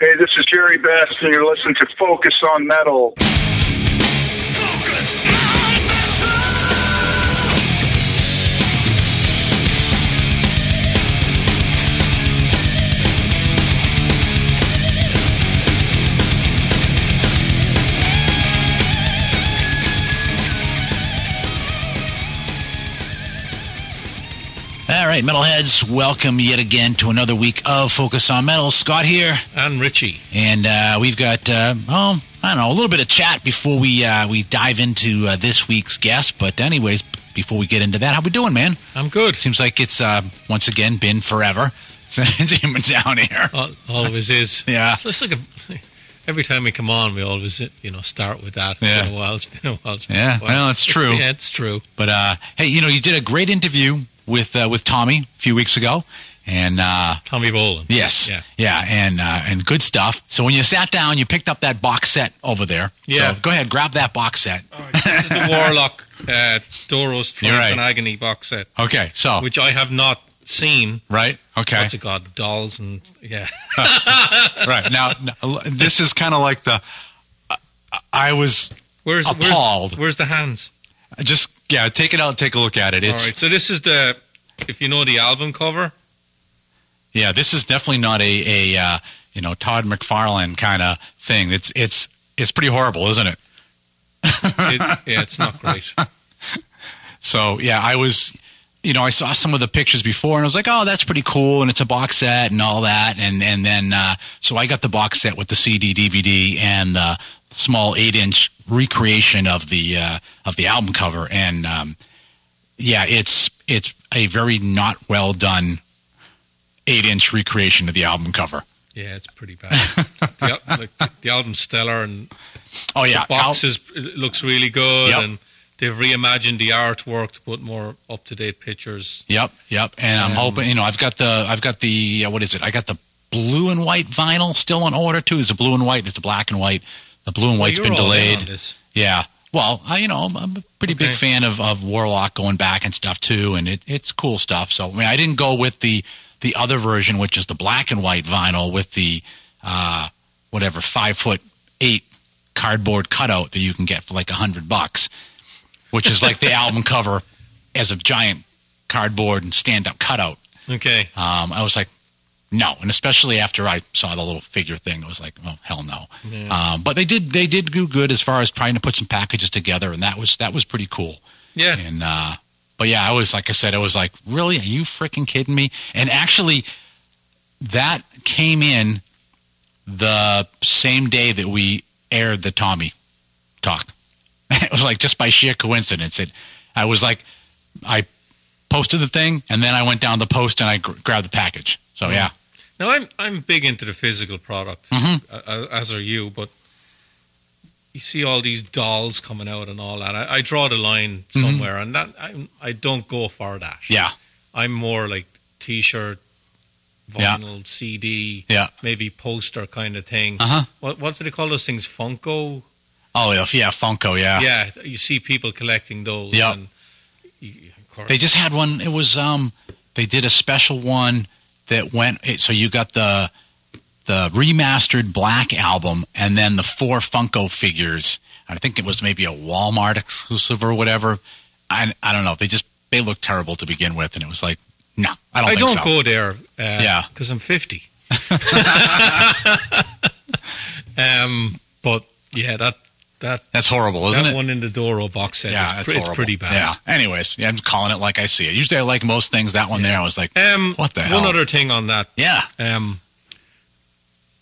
Hey, this is Jerry Best, and you're listening to Focus on Metal. Right, metalheads, welcome yet again to another week of Focus on Metal. Scott here, and Richie. and uh, we've got uh, oh, I don't know, a little bit of chat before we uh, we dive into uh, this week's guest. But anyways, before we get into that, how we doing, man? I'm good. Seems like it's uh, once again been forever since you've been down here. Al- Always is. Yeah. So it's like a, every time we come on, we always you know start with that. It's Yeah. been a while. It's been a while. It's been Yeah, a while. well, it's true. Yeah, it's true. But uh, hey, you know, you did a great interview with uh, with Tommy a few weeks ago, and uh, Tommy Bolan. Yes. Yeah. Yeah, and uh, and good stuff. So when you sat down, you picked up that box set over there. Yeah. So go ahead, grab that box set. This is the Warlock uh, Doros Triumph right. and Agony box set, Okay. So which I have not seen. right. Okay. What's it called? Dolls and yeah. right now, this is kind of like the. I was Where's Appalled. Where's, where's the hands? just yeah. Take it out. And take a look at it. All It's right. So this is the if you know the album cover. yeah. This is definitely not a a uh, you know Todd McFarlane kind of thing. It's it's it's pretty horrible, isn't it? It, yeah, it's not great. So yeah, I was, you know, I saw some of the pictures before, and I was like, oh, that's pretty cool, and it's a box set and all that, and and then uh, so I got the box set with the CD, DVD, and the small eight inch recreation of the uh, of the album cover, and um, yeah, it's it's a very not well done eight inch recreation of the album cover. Yeah, it's pretty bad. the, like, the album's stellar and Oh yeah, the box is, looks really good Yep. and they've reimagined the artwork to put more up to date pictures. Yep, yep. And I'm Um, hoping, you know, I've got the, I've got the, uh, what is it? I got the blue and white vinyl still on order too. There's the blue and white. There's the black and white. The blue and Well, white's you're been delayed. Yeah. Well, I, you know, I'm a pretty big fan of, of Warlock going back and stuff too, and it, it's cool stuff. So I mean, I didn't go with the the other version, which is the black and white vinyl with the uh, whatever five foot eight cardboard cutout that you can get for like a hundred bucks, which is like the album cover as a giant cardboard and stand up cutout. Okay. Um, I was like, no, and especially after I saw the little figure thing, I was like, oh hell no. Yeah. Um, but they did they did do good as far as trying to put some packages together, and that was that was pretty cool. Yeah. And uh, but yeah, I was like I said, I was like, really, are you freaking kidding me? And actually, that came in the same day that we aired the Tommy talk. it was like just by sheer coincidence. It I was like, I posted the thing, and then I went down the post and I gr- grabbed the package. So yeah, Now I'm I'm big into the physical product, Mhm. uh, as are you, but you see all these dolls coming out and all that. I, I draw the line somewhere, and that I I don't go for that. Mm-hmm. yeah, I'm more like T-shirt, Yeah. vinyl, CD, yeah. maybe poster kind of thing. Uh huh. What what do they call those things? Funko. Oh yeah, yeah, Funko. Yeah. Yeah, you see people collecting those. Yeah. and you, of course. They just had one. It was um, they did a special one that went. So you got the the remastered Black album, and then the four Funko figures. I think it was maybe a Walmart exclusive or whatever. I I don't know. They just they looked terrible to begin with, and it was like, no, I don't I don't so. go there. Uh, Yeah. because I'm 50. um, but yeah, that that That's horrible, isn't that it? one in the Doro box set. yeah, it's it's pretty bad. Yeah. Anyways, yeah, I'm calling it like I see it. Usually, I like most things. That one there, I was like, Um, What the One hell? other thing on that. yeah, Um,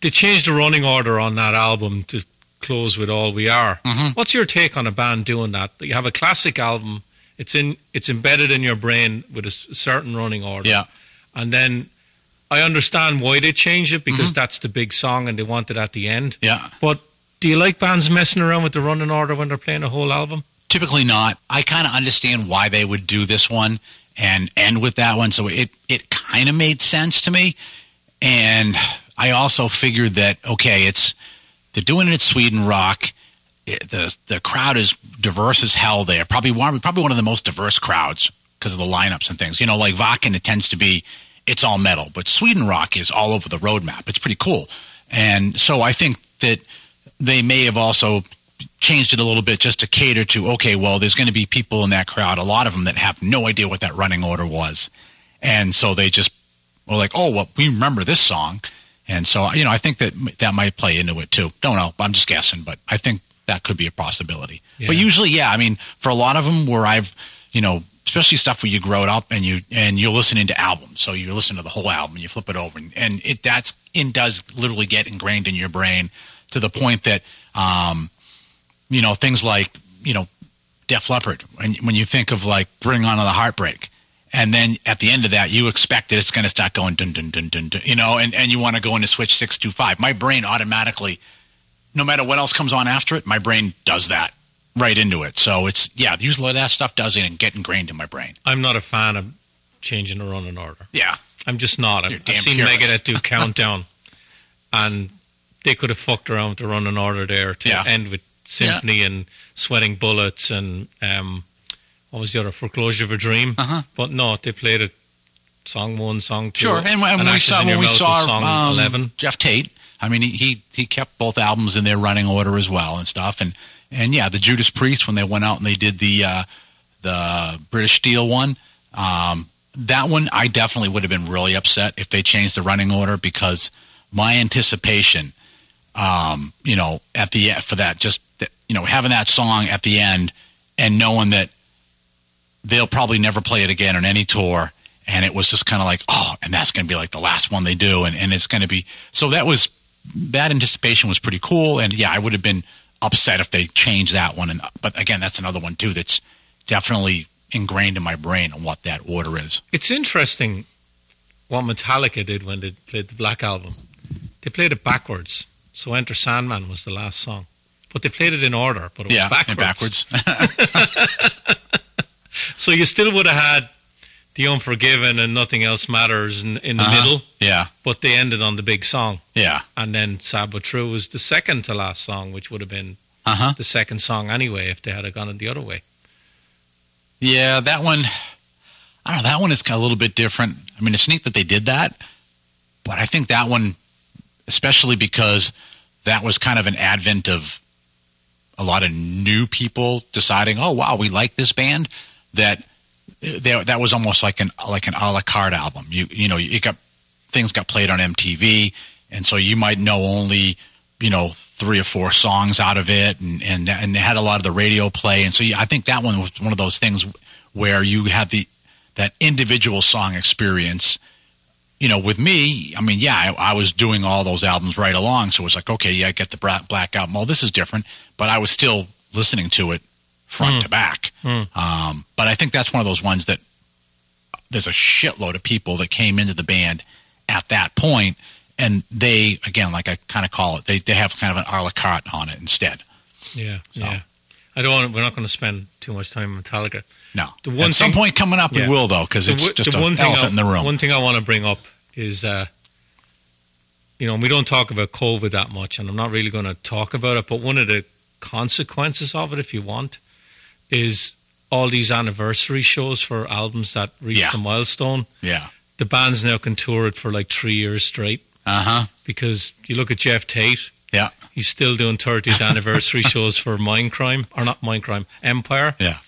they changed the running order on that album to close with "All We Are." Mhm. What's your take on a band doing that? You have a classic album. It's in. It's embedded in your brain with a certain running order. yeah. And then I understand why they changed it Mm-hmm. because that's the big song and they want it at the end. Yeah. But do you like bands messing around with the running order when they're playing a whole album? Typically not. I kind of understand why they would do this one and end with that one. So it, it kind of made sense to me. And I also figured that, okay, it's, they're doing it at Sweden Rock. It, the, the crowd is diverse as hell there. Probably one, probably one of the most diverse crowds because of the lineups and things. You know, like Wacken, it tends to be, it's all metal, but Sweden Rock is all over the roadmap. It's pretty cool. And so I think that they may have also changed it a little bit just to cater to okay, well, there's going to be people in that crowd, a lot of them that have no idea what that running order was, and so they just were like, oh, well, we remember this song, and so you know, I think that that might play into it too. Don't know, I'm just guessing, but I think that could be a possibility. Yeah. But usually, yeah, I mean, for a lot of them, where I've you know. Especially stuff where you grow it up and you and you're listening to albums, so you're listening to the whole album and you flip it over, and, and it that's it does literally get ingrained in your brain to the point that um, you know things like you know Def Leppard when when you think of like Bring On the Heartbreak and then at the end of that you expect that it's going to start going dun dun dun dun dun you know and, and you want to go into switch 625 my brain automatically no matter what else comes on after it my brain does that right into it so it's yeah usually that stuff does it and get ingrained in my brain I'm not a fan of changing the running order. yeah I'm just not. You're I've, I've seen. Megadeth do countdown, and they could have fucked around with the running order there to Yeah. end with Symphony and Sweating Bullets and um, what was the other Foreclosure of a Dream. Uh-huh. But no, they played it song one, song two. Sure, and, when- when we saw when we saw song um, eleven. Geoff Tate, I mean he, he he kept both albums in their running order as well and stuff, and and yeah, the Judas Priest when they went out and they did the uh, the British Steel one, um, that one I definitely would have been really upset if they changed the running order because my anticipation, um, you know, at the for that just you know having that song at the end and knowing that they'll probably never play it again on any tour. And it was just kind of like, oh, and that's going to be like the last one they do. And, and it's going to be, so that was, that anticipation was pretty cool. And yeah, I would have been upset if they changed that one. And, but again, that's another one too that's definitely ingrained in my brain on what that order is. It's interesting what Metallica did when they played the Black Album. They played it backwards. So Enter Sandman was the last song. But they played it in order, but it yeah. was backwards. backwards. So you still would have had The Unforgiven and Nothing Else Matters in, in the Uh-huh. middle, yeah. but they ended on the big song. Yeah. And then Sad But True was the second to last song, which would have been Uh huh. the second song anyway if they had gone the other way. Yeah, that one. I don't know. That one is kind of a little bit different. I mean, it's neat that they did that, but I think that one, especially because that was kind of an advent of a lot of new people deciding, "Oh, wow, we like this band." That that that was almost like an like an a la carte album. You you know, it got things got played on MTV, and so you might know only you know three or four songs out of it, and and and it had a lot of the radio play, and so yeah, I think that one was one of those things where you had the that individual song experience. You know, with me, I mean, yeah, I, I was doing all those albums right along, so it was like, okay, yeah, I get the Black album. Oh, this is different, but I was still listening to it front to back. Um, but I think that's one of those ones that there's a shitload of people that came into the band at that point, and they, again, like I kind of call it, they they have kind of an a la carte on it instead. Yeah, yeah. I don't. Want, we're not going to spend too much time on Metallica. No, The one at some thing- point coming up, Yeah. we will though, because it's just the an one thing elephant I, in the room. One thing I want to bring up is, uh, you know, we don't talk about COVID that much, and I'm not really going to talk about it. But one of the consequences of it, if you want, is all these anniversary shows for albums that reach Yeah. the milestone. yeah, The bands now can tour it for like three years straight uh huh, because you look at Geoff Tate. yeah, He's still doing 30th anniversary shows for Mindcrime, or not Mindcrime, Empire yeah,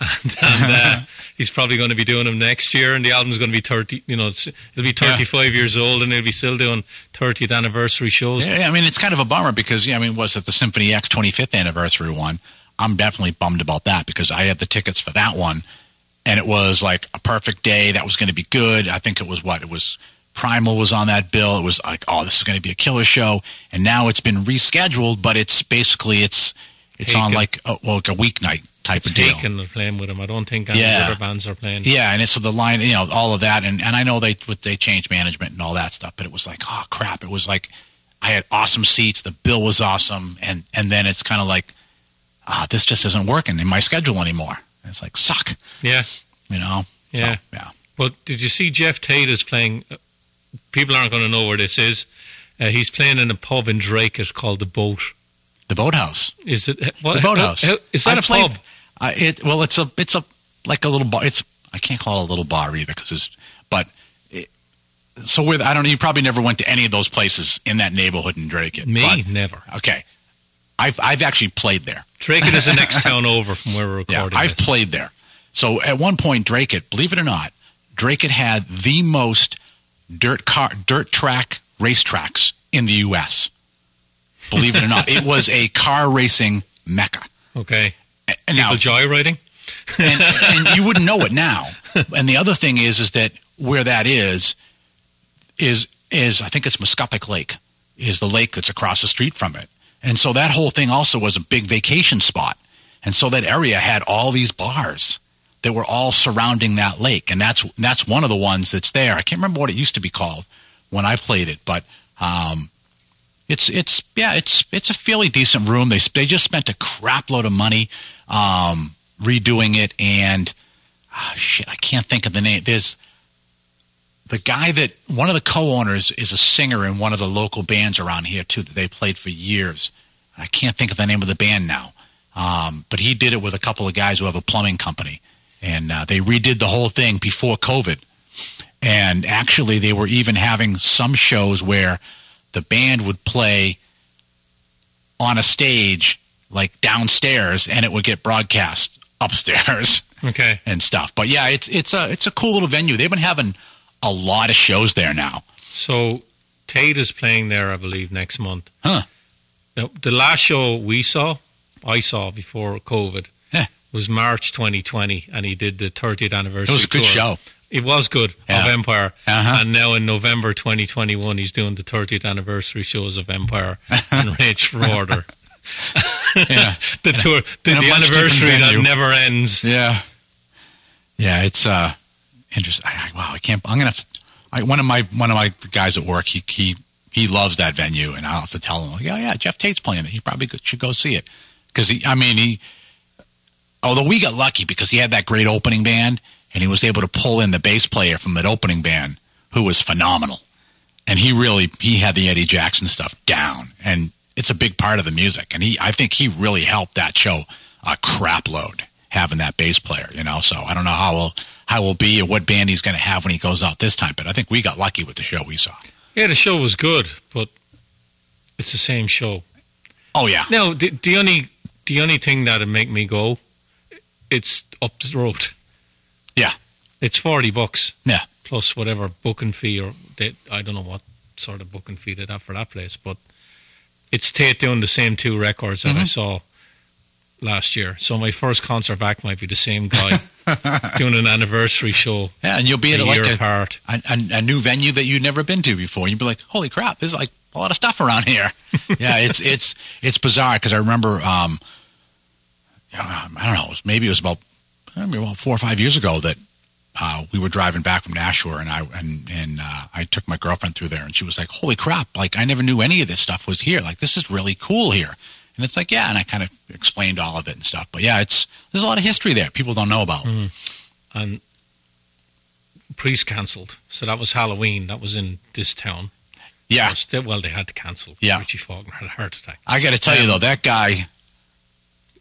and uh, he's probably going to be doing them next year. And the album's going to be thirty. You know, it's, it'll be thirty-five years old, and he'll be still doing thirtieth anniversary shows. Yeah, I mean, it's kind of a bummer because, yeah, I mean, was it the Symphony X 25th anniversary one? I'm definitely bummed about that because I had the tickets for that one, and it was like a perfect day. That was going to be good. I think it was what it was. Primal was on that bill. It was like, oh, this is going to be a killer show, and now it's been rescheduled. But it's basically it's it's on like a, well, like a weeknight type It's of deal. taken playing with him. I don't think any Yeah. other bands are playing. Yeah, and it's so the line, you know, all of that, and and I know they they changed management and all that stuff, but it was like, oh crap! It was like I had awesome seats, the bill was awesome, and and then it's kind of like, ah, this just isn't working in my schedule anymore. And it's like suck, Yeah. you know? So, Yeah. yeah. But did you see Geoff Tate is playing? uh, People aren't going to know where this is. Uh, he's playing in a pub in Dracut. It's called the Boat. The boathouse, Is it what, the boathouse. how- is that a played- pub? Uh, it well, it's a it's a like a little bar. It's I can't call it a little bar either because it's but it, so with I don't know. You probably never went to any of those places in that neighborhood in Dracut. Me, but- never. okay. I've I've actually played there. Dracut is the next town over from where we're Yeah, recording. I've this. played there. So at one point, Dracut, believe it or not, Dracut had the most dirt car dirt track racetracks in the U.S. Believe it or not, it was a car racing mecca. okay. And now, People joyriding. and, and you wouldn't know it now. And the other thing is, is that where that is, is is I think it's Mascuppic Lake, is the lake that's across the street from it, and so that whole thing also was a big vacation spot, and so that area had all these bars that were all surrounding that lake, and that's that's one of the ones that's there. I can't remember what it used to be called when I played it, but. Um, it's it's yeah it's it's a fairly decent room. They they just spent a crap load of money um, redoing it, and ah, shit, I can't think of the name. There's the guy that one of the co-owners is a singer in one of the local bands around here too that they played for years. I can't think of the name of the band now, um, but he did it with a couple of guys who have a plumbing company, and uh, they redid the whole thing before COVID. And actually, they were even having some shows where the band would play on a stage like downstairs and it would get broadcast upstairs Okay. and stuff. But yeah, it's it's a it's a cool little venue. They've been having a lot of shows there now. So Tate is playing there, I believe, next month. Huh. Now, the last show we saw, I saw before COVID, Yeah. was March 2020, and he did the 30th anniversary. It was a good tour. show. It was good of Empire, Uh-huh. and now in November 2021, he's doing the 30th anniversary shows of Empire and Rage for Order. Yeah. The tour, the, the anniversary that never ends. Yeah. Yeah, it's uh interesting. I, I- wow, I can't. I'm gonna have to. I, one of my one of my guys at work, he he he loves that venue, and I'll have to tell him, like, yeah, yeah, Geoff Tate's playing it. He probably should go see it because he. I mean, he. Although we got lucky because he had that great opening band, and he was able to pull in the bass player from that opening band, who was phenomenal, and he really he had the Eddie Jackson stuff down, and it's a big part of the music, and he. I think he really helped that show a crap load having that bass player, you know. So I don't know how will how will be or what band he's going to have when he goes out this time, but I think we got lucky with the show we saw. Yeah, the show was good, but it's the same show. Oh yeah, No, the, the only the only thing that'd make me go, it's up the road. Yeah. it's forty bucks yeah, plus whatever booking fee or they, I don't know what sort of booking fee they'd have for that place, but it's Tate doing the same two records that I saw last year. So my first concert back might be the same guy doing an anniversary show yeah, and you'll be a at like year a, apart. a, a, a new venue that you've never been to before. And you'd be like, holy crap, there's like a lot of stuff around here. yeah, it's it's it's bizarre because I remember, um, I don't know, maybe it was about maybe about four or five years ago that uh, we were driving back from Nashua, and I and and uh, I took my girlfriend through there, and she was like, "Holy crap! Like I never knew any of this stuff was here. Like this is really cool here." And it's like, yeah, and I kind of explained all of it and stuff. But yeah, it's there's a lot of history there people don't know about. and Priest cancelled. So that was Halloween. That was in this town. Yeah, still- well, they had to cancel. Yeah. Richie Faulkner had a heart attack. I got to tell you Um, though, that guy.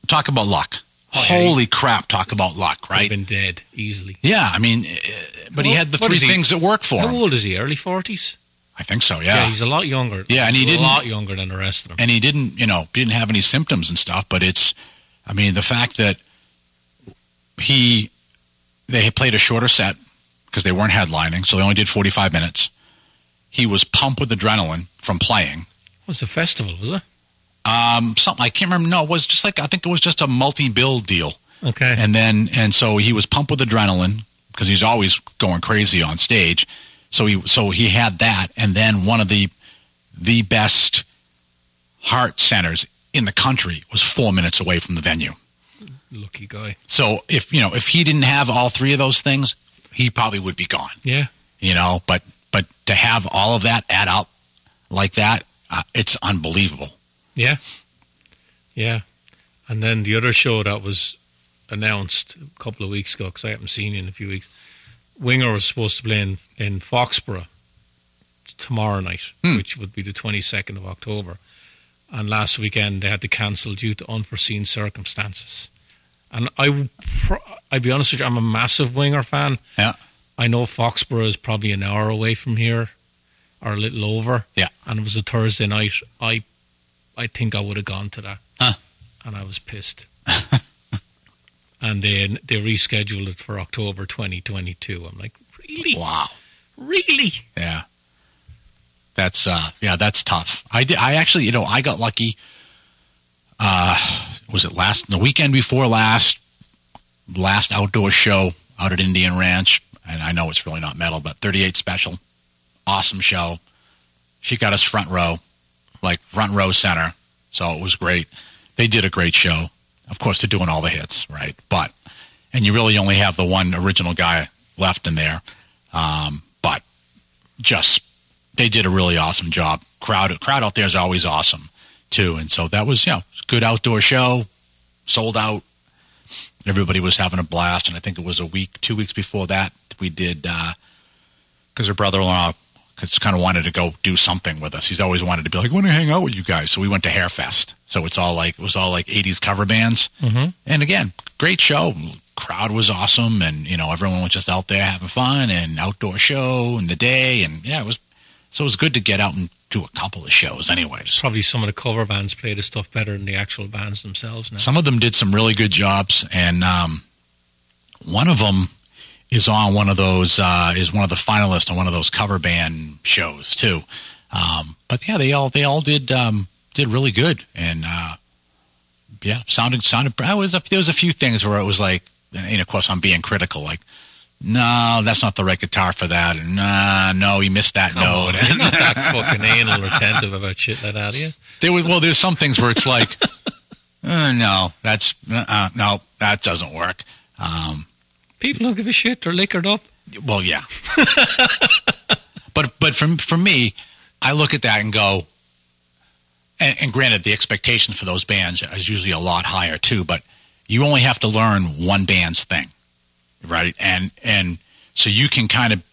Talk about luck. Holy crap! Talk about luck, right? been dead easily. Yeah, I mean, uh, but he had the three things that work for How him. old is he? Early forties. I think so. Yeah. Yeah. he's a lot younger. Yeah, and he didn't- a lot younger than the rest of them. and he didn't, you know, didn't have any symptoms and stuff. But it's, I mean, the fact that he, they had played a shorter set because they weren't headlining, so they only did forty five minutes. He was pumped with adrenaline from playing. It was a festival, was it? Um, something I can't remember. No, it was just like I think it was just a multi bill deal. Okay. and then and so he was pumped with adrenaline because he's always going crazy on stage. So he so he had that, and then one of the the best heart centers in the country was four minutes away from the venue. Lucky guy. So if you know if he didn't have all three of those things, he probably would be gone. Yeah. You know, but but to have all of that add up like that, uh, it's unbelievable. Yeah. Yeah. And then the other show that was announced a couple of weeks ago, because I haven't seen you in a few weeks, Winger was supposed to play in, in Foxborough tomorrow night, Hmm. which would be the 22nd of October. And last weekend they had to cancel due to unforeseen circumstances. And I I'd be honest with you, I'm a massive Winger fan. Yeah. I know Foxborough is probably an hour away from here, or a little over. Yeah. And it was a Thursday night. I, I think I would have gone to that, Huh. and I was pissed. and then they rescheduled it for October 2022. I'm like, really, Wow. really? Yeah. That's uh yeah, that's tough. I did I actually, you know, I got lucky uh was it last the weekend before last last outdoor show out at Indian Ranch and I know it's really not metal, but 38 special. Awesome show. She got us front row, like front row center. So it was great. They did a great show. Of course they're doing all the hits, right? But and you really only have the one original guy left in there. Um, but just they did a really awesome job. Crowd crowd out there is always awesome too, and so that was you know good outdoor show, sold out. Everybody was having a blast, and I think it was a week, two weeks before that we did because her brother-in-law just kind of wanted to go do something with us. He's always wanted to be like, I want to hang out with you guys. So we went to Hairfest. So it's all like it was all like '80s cover bands, Mhm. and again, great show. Crowd was awesome, and you know everyone was just out there having fun and outdoor show and the day, and yeah, it was so it was good to get out and do a couple of shows. Anyways, Probably some of the cover bands play the stuff better than the actual bands themselves now. some of them did some really good jobs, and um, one of them is on one of those uh, is one of the finalists on one of those cover band shows too. Um, but yeah, they all they all did um, did really good, and uh, yeah, sounded sounded. I was a, there was a few things where it was like, and of course I'm being critical, like. No, that's not the right guitar for that. And nah, no, you missed that Come note. on, you're not that fucking anal retentive about shit like that, are you? There was well, there's some things where it's like, uh, no, that's uh, no, that doesn't work. Um, People don't give a shit. They're liquored up. well, yeah, but but for for me, I look at that and go, and, and granted, the expectation for those bands is usually a lot higher too. But you only have to learn one band's thing, right? And and so you can kind of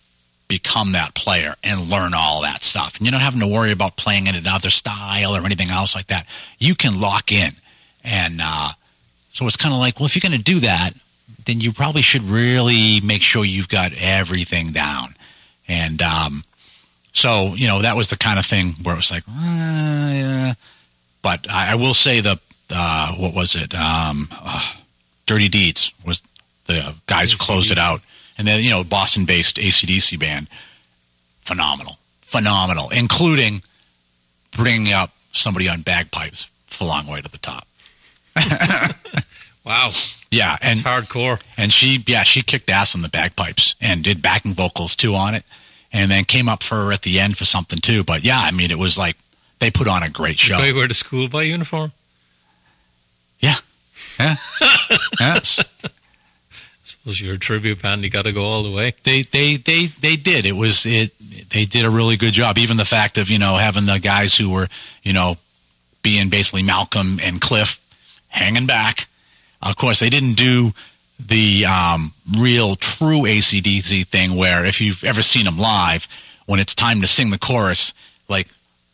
become that player and learn all that stuff. And you're not having to worry about playing in another style or anything else like that. You can lock in. And uh, so it's kind of like, well, if you're going to do that, then you probably should really make sure you've got everything down. And um, so, you know, that was the kind of thing where it was like, uh, yeah. but I, I will say the, uh, what was it? Um, uh, Dirty Deeds was the guys who closed it out. And then, you know, Boston based ACDC band. Phenomenal. Phenomenal. Including bringing up somebody on bagpipes for a long way to the top. Wow, Yeah. And hardcore. and she yeah she kicked ass on the bagpipes and did backing vocals too on it and then came up for her at the end for something too but yeah i mean it was like they put on a great show Guy wear the schoolboy uniform. yeah yeah yes Suppose you're a tribute band. You got to go all the way. they they they they did it was it they did a really good job even the fact of you know having the guys who were you know being basically malcolm and cliff hanging back of course they didn't do the um, real true acdc thing where if you've ever seen them live when it's time to sing the chorus like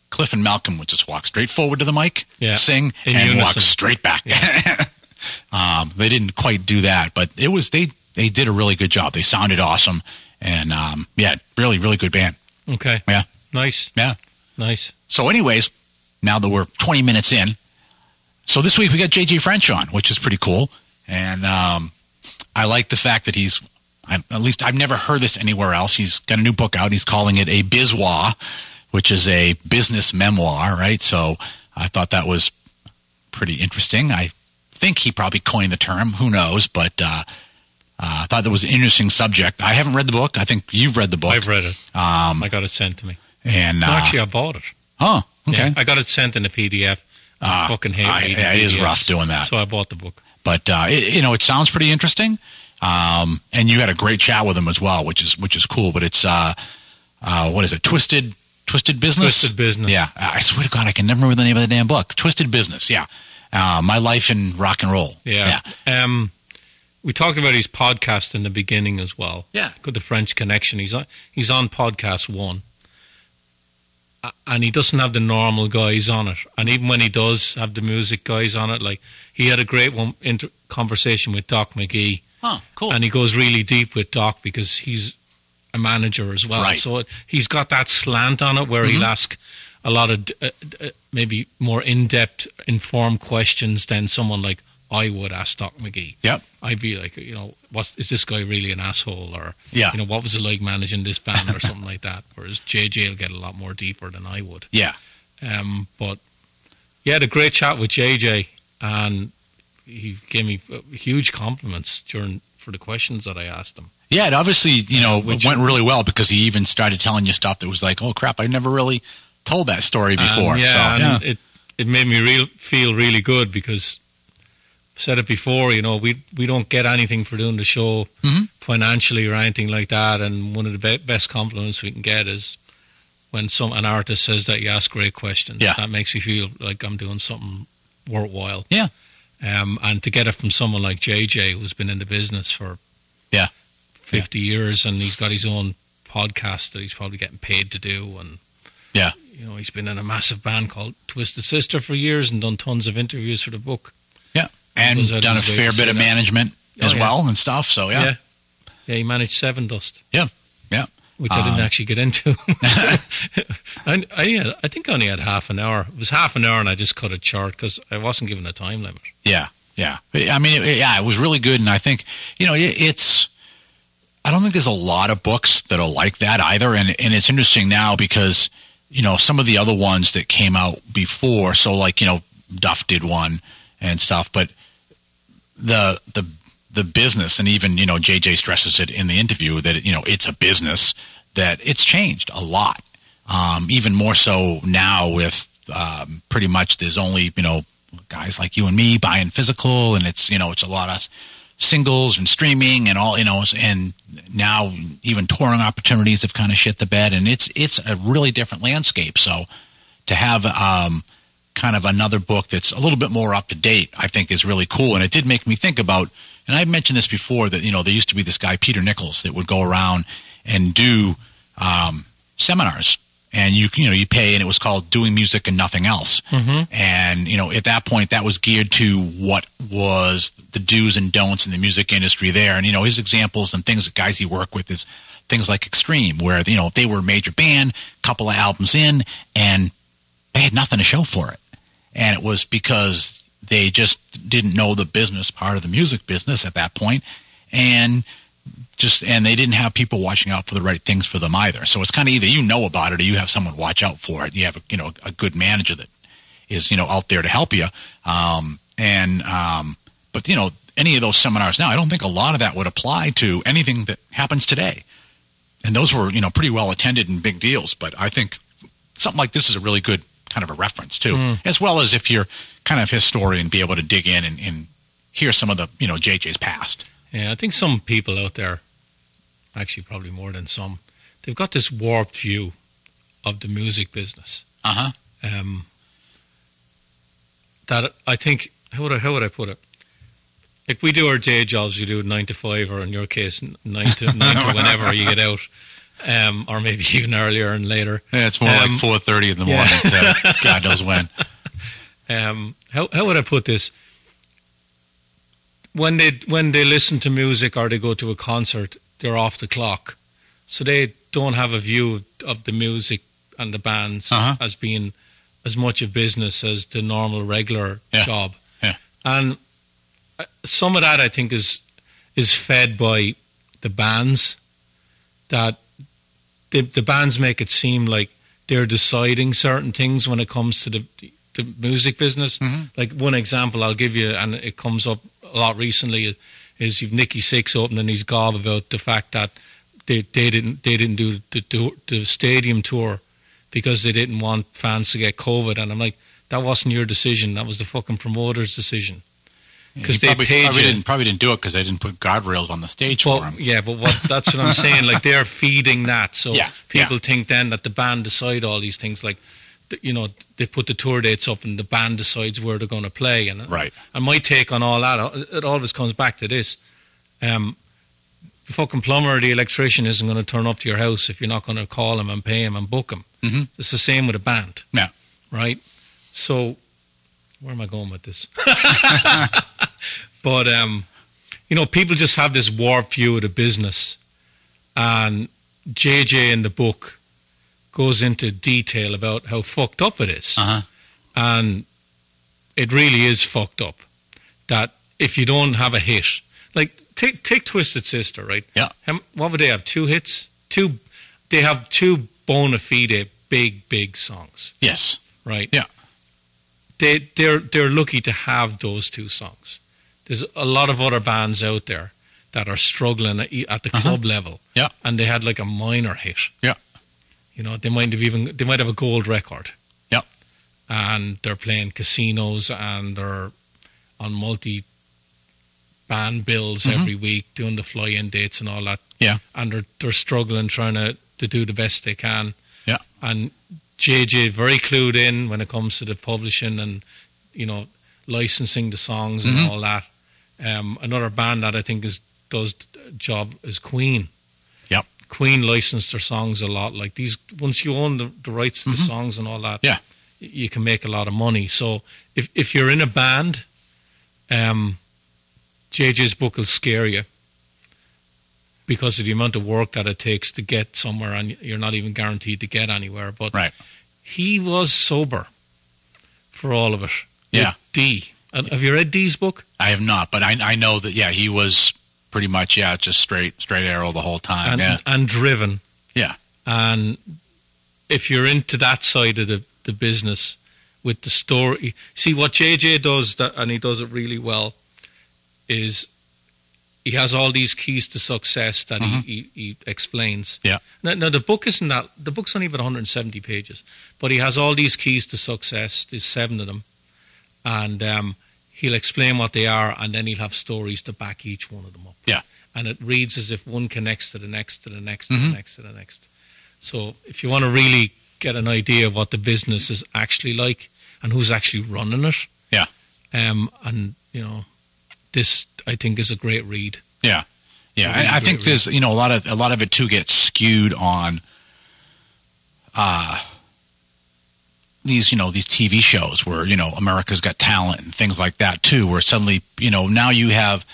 cliff and malcolm would just walk straight forward to the mic Yeah. sing In and walk straight back um, they didn't quite do that, but it was they they did a really good job. They sounded awesome, and um, yeah, really really good band. Okay. Yeah. Nice. Yeah. Nice. So, anyways, now that we're 20 minutes in, so this week we got JJ French on, which is pretty cool, and um, I like the fact that he's. I, at least I've never heard this anywhere else. He's got a new book out. He's calling it a bizmoir, which is a business memoir, right? So I thought that was pretty interesting. I think he probably coined the term. Who knows? But uh, uh, I thought that was an interesting subject. I haven't read the book. I think you've read the book. I've read it. Um, I got it sent to me. and uh, No, actually, I bought it. oh, okay. Yeah, I got it sent in a PDF. Ah, fucking hate I- yeah, it is rough doing that. So I bought the book. but uh, it, you know, it sounds pretty interesting. Um, and you had a great chat with him as well, which is which is cool. But it's uh, uh, what is it? Twisted, Twisted Business. Twisted Business. Yeah, I swear to God, I can never remember the name of the damn book. Twisted Business. Yeah, uh, my life in rock and roll. Yeah. Um, we talked about his podcast in the beginning as well. Yeah. Got the French Connection. He's on. He's on podcast one, and he doesn't have the normal guys on it. And even when he does have the music guys on it, like he had a great one inter- conversation with Doc McGhee, Oh, cool. and he goes really deep with Doc because he's a manager as well. Right. So it, he's got that slant on it where he'll ask a lot of uh, uh, maybe more in depth, informed questions than someone like I would ask Doc McGhee. Yep. I'd be like, you know, what is this guy really an asshole? Or, Yeah. you know, what was it like managing this band or something like that? Whereas JJ will get a lot more deeper than I would. Yeah. Um, but yeah, had a great chat with JJ, and he gave me huge compliments during for the questions that I asked him. Yeah, it obviously, you know, which- went really well because he even started telling you stuff that was like, oh crap, I never really told that story before. And, yeah, so, yeah. it it made me real feel really good because said it before. You know, we we don't get anything for doing the show Mhm. financially or anything like that. And one of the be- best compliments we can get is when some an artist says that you ask great questions. Yeah. that makes me feel like I'm doing something worthwhile. Yeah. Um, and to get it from someone like JJ, who's been in the business for Yeah. 50 years, and he's got his own podcast that he's probably getting paid to do, and Yeah. you know, he's been in a massive band called Twisted Sister for years and done tons of interviews for the book. And Goes out of done a fair bit of that. management Oh, as yeah. well and stuff. So, yeah. Yeah. Yeah, he managed Sevendust, Yeah. Yeah. which I didn't Um, actually get into. I, I, had- I think I only had half an hour. It was half an hour and I just cut it short because I wasn't given a time limit. Yeah, yeah. I mean, it, yeah, it was really good, and I think you know it, it's. I don't think there's a lot of books that are like that either, and and it's interesting now because you know some of the other ones that came out before, so like you know Duff did one and stuff, but the the the business and even you know JJ stresses it in the interview that you know it's a business that it's changed a lot, um, even more so now with um, pretty much there's only you know guys like you and me buying physical, and it's you know it's a lot of singles and streaming and all you know and now even touring opportunities have kind of shit the bed and it's it's a really different landscape. So to have um kind of another book that's a little bit more up to date i think is really cool. And it did make me think about and i've mentioned this before that you know there used to be this guy peter nichols that would go around and do um, seminars. And you you know you pay and it was called doing music and nothing else. And you know at that point that was geared to what was the do's and don'ts in the music industry there. And you know his examples and things that guys he worked with is things like extreme where you know they were a major band couple of albums in and they had nothing to show for it. And it was because they just didn't know the business part of the music business at that point and just and they didn't have people watching out for the right things for them either. So it's kind of either you know about it or you have someone watch out for it. You have a, you know a good manager that is you know out there to help you. Um, and um, but you know any of those seminars now i don't think a lot of that would apply to anything that happens today. And those were you know pretty well attended and big deals but i think something like this is a really good kind of a reference too as well as if you're kind of historian be able to dig in and, and hear some of the you know jj's past Yeah, I think some people out there, actually probably more than some, they've got this warped view of the music business. uh-huh Um, that I think, how would I, how would I put it? Like we do our day jobs, you do nine to five, or in your case, nine to nine to whenever you get out, um, or maybe even earlier and later. yeah, it's more Um, like 4.30 in the yeah. morning to god knows when um, how how would I put this? When they when they listen to music or they go to a concert, they're off the clock, so they don't have a view of the music and the bands Uh-huh. as being as much of business as the normal regular Yeah. job. Yeah. And uh, some of that I think is is fed by the bands that the the bands make it seem like they're deciding certain things when it comes to the the music business. Mm-hmm. Like one example I'll give you, and it comes up a lot recently, is you've Nikki Sixx opening his gob about the fact that they, they didn't they didn't do the, the the stadium tour because they didn't want fans to get COVID, and I'm like, that wasn't your decision. That was the fucking promoter's decision. Because they probably, paid probably didn't, probably didn't do it because they didn't put guardrails on the stage for Well, him yeah, but what that's what I'm saying. Like they're feeding that, so Yeah, people think then that the band decide all these things. Like, you know, they put the tour dates up, and the band decides where they're going to play. And Right. And my take on all that, uh, it always comes back to this: um, the fucking plumber or the electrician isn't going to turn up to your house if you're not going to call him and pay him and book him. Mhm. It's the same with a band, yeah right? So, where am I going with this? but um, you know, people just have this warped view of the business, and JJ in the book goes into detail about how fucked up it is. Uh-huh. And it really is fucked up that if you don't have a hit, like take take Twisted Sister, right? Yeah. How, what would they have? Two hits? Two they have two bona fide big, big songs, Yes. right? Yeah. They they're they're lucky to have those two songs. There's a lot of other bands out there that are struggling at, at the uh-huh. club level. Yeah. And they had like a minor hit. Yeah. You know, they might have even they might have a gold record. Yep. And they're playing casinos and they're on multi band bills mm-hmm. every week, doing the fly in dates and all that. Yeah. And they're they're struggling trying to, to do the best they can. Yeah. And JJ very clued in when it comes to the publishing and, you know, licensing the songs and mm-hmm. all that. Um, another band that I think is does a job is Queen. Yep. Queen licensed their songs a lot. Like these, once you own the, the rights to the songs and all that, Yeah. you can make a lot of money. So if if you're in a band, um, JJ's book will scare you because of the amount of work that it takes to get somewhere, and you're not even guaranteed to get anywhere. But Right. he was sober for all of it. Yeah. Dee. And have you read Dee's book? I have not, but I I know that yeah, he was pretty much yeah, just straight straight arrow the whole time. And yeah. and driven. Yeah. And if you're into that side of the, the business with the story, see what JJ does, that, and he does it really well, is he has all these keys to success that he, mm-hmm. he, he explains. Yeah. Now, now, the book isn't that, the book's only about 170 pages, but he has all these keys to success. There's seven of them. And um, he'll explain what they are, and then he'll have stories to back each one of them up Yeah. and it reads as if one connects to the next, to the next, to Mhm. the next, to the next. So if you want to really get an idea of what the business is actually like and who's actually running it, Yeah. um, and you know, this I think is a great read. Yeah, yeah. Really And I think great there's you know a lot of a lot of it too gets skewed on, uh, these you know these TV shows where you know America's Got Talent and things like that too, where suddenly you know now you have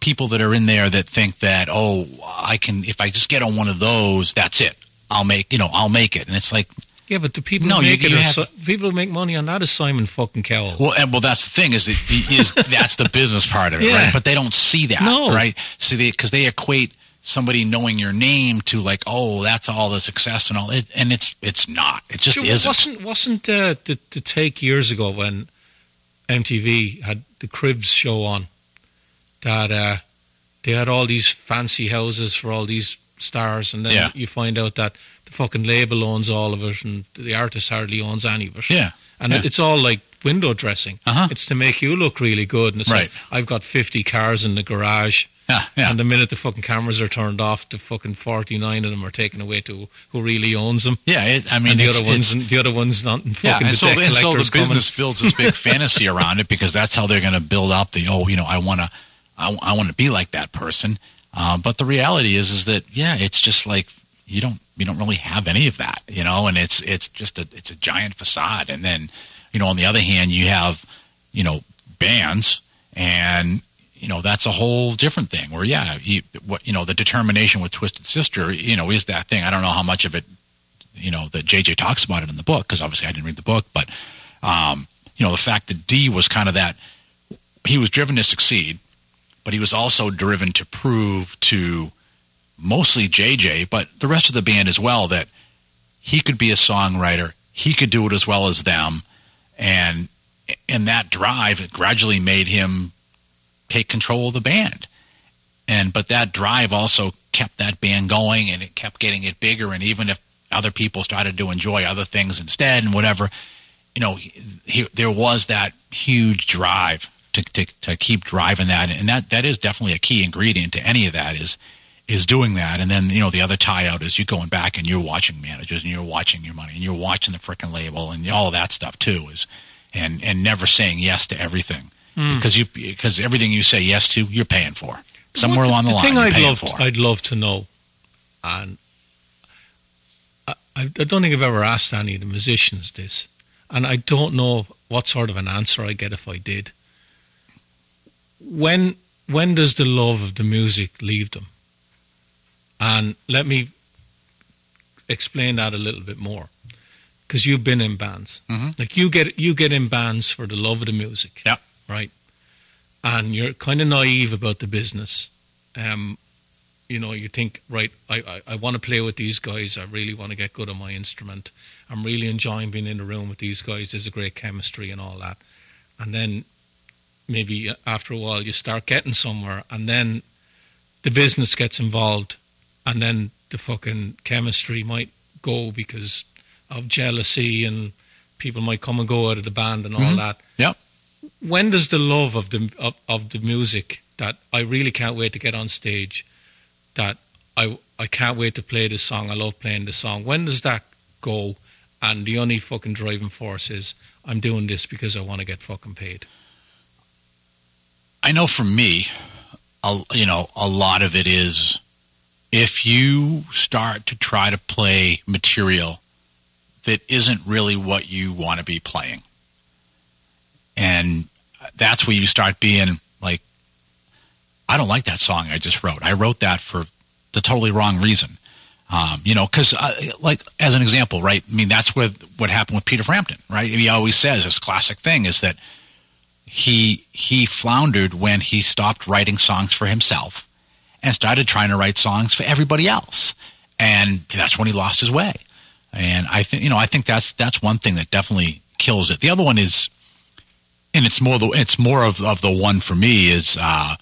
people that are in there that think that oh I can if I just get on one of those that's it I'll make you know I'll make it and it's like Yeah, but the people No, who you- make it you are have- Si- people who make money on that is Simon fucking Cowell. Well, and well, that's the thing is that is that's the business part of it, Yeah. right? But they don't see that, No. right? See, they because they equate somebody knowing your name to like, oh, that's all the success and all it, and it's it's not. It just Sure, isn't. Wasn't wasn't uh, the the take years ago when MTV had the Cribs show on that uh, they had all these fancy houses for all these stars, and then Yeah. you find out that the fucking label owns all of it, and the artist hardly owns any of it. Yeah, and yeah. it's all like window dressing. Uh-huh. It's to make you look really good, and it's Right. like I've got fifty cars in the garage. Yeah, yeah. And the minute the fucking cameras are turned off, the fucking forty nine of them are taken away to who really owns them yeah, it, I mean, and the other ones, the other ones not. Fucking yeah, and the so and so the coming. business builds this big fantasy around it because that's how they're going to build up the oh, you know, I want to, I, I want to be like that person. Um, but the reality is, is that yeah, it's just like you don't you don't really have any of that, you know, and it's it's just a it's a giant facade. And then, you know, on the other hand, you have you know bands and you know that's a whole different thing where yeah you, what you know the determination with twisted sister you know is that thing. I don't know how much of it you know that jj talks about it in the book because obviously i didn't read the book but um you know the fact that dee was kind of that he was driven to succeed but he was also driven to prove to mostly jj but the rest of the band as well that he could be a songwriter he could do it as well as them and and that drive gradually made him take control of the band. And but that drive also kept that band going and it kept getting it bigger. And even if other people started to enjoy other things instead and whatever you know he, he, there was that huge drive to, to to keep driving that. And that that is definitely a key ingredient to any of that is is doing that. And then you know the other tie out is you going back and you're watching managers and you're watching your money and you're watching the frickin' label and all that stuff too is and and never saying yes to everything because you because everything you say yes to you're paying for somewhere What along the, the line thing I'd love, I'd love to know, and I, I don't think I've ever asked any of the musicians this, and I don't know what sort of an answer I get if I did. When when does the love of the music leave them? And let me explain that a little bit more, because you've been in bands. Mhm. Like you get you get in bands for the love of the music. Yep. Right. And you're kind of naive about the business. Um, you know, you think, right, I, I, I want to play with these guys. I really want to get good on my instrument. I'm really enjoying being in the room with these guys. There's a great chemistry and all that. And then maybe after a while you start getting somewhere and then the business gets involved and then the fucking chemistry might go because of jealousy and people might come and go out of the band and all Mhm. that. Yep. When does the love of the of, of the music that I really can't wait to get on stage, that I I can't wait to play this song. I love playing this song. When does that go? And the only fucking driving force is I'm doing this because I want to get fucking paid. I know for me, a, you know, a lot of it is if you start to try to play material that isn't really what you want to be playing. And that's where you start being like, I don't like that song I just wrote. I wrote that for the totally wrong reason. Um, you know, because uh, like as an example, right? I mean, that's what what happened with Peter Frampton, right? He always says his classic thing is that he he floundered when he stopped writing songs for himself and started trying to write songs for everybody else, and that's when he lost his way. And I think you know I think that's that's one thing that definitely kills it. The other one is, and it's more the it's more of of the one for me is uh,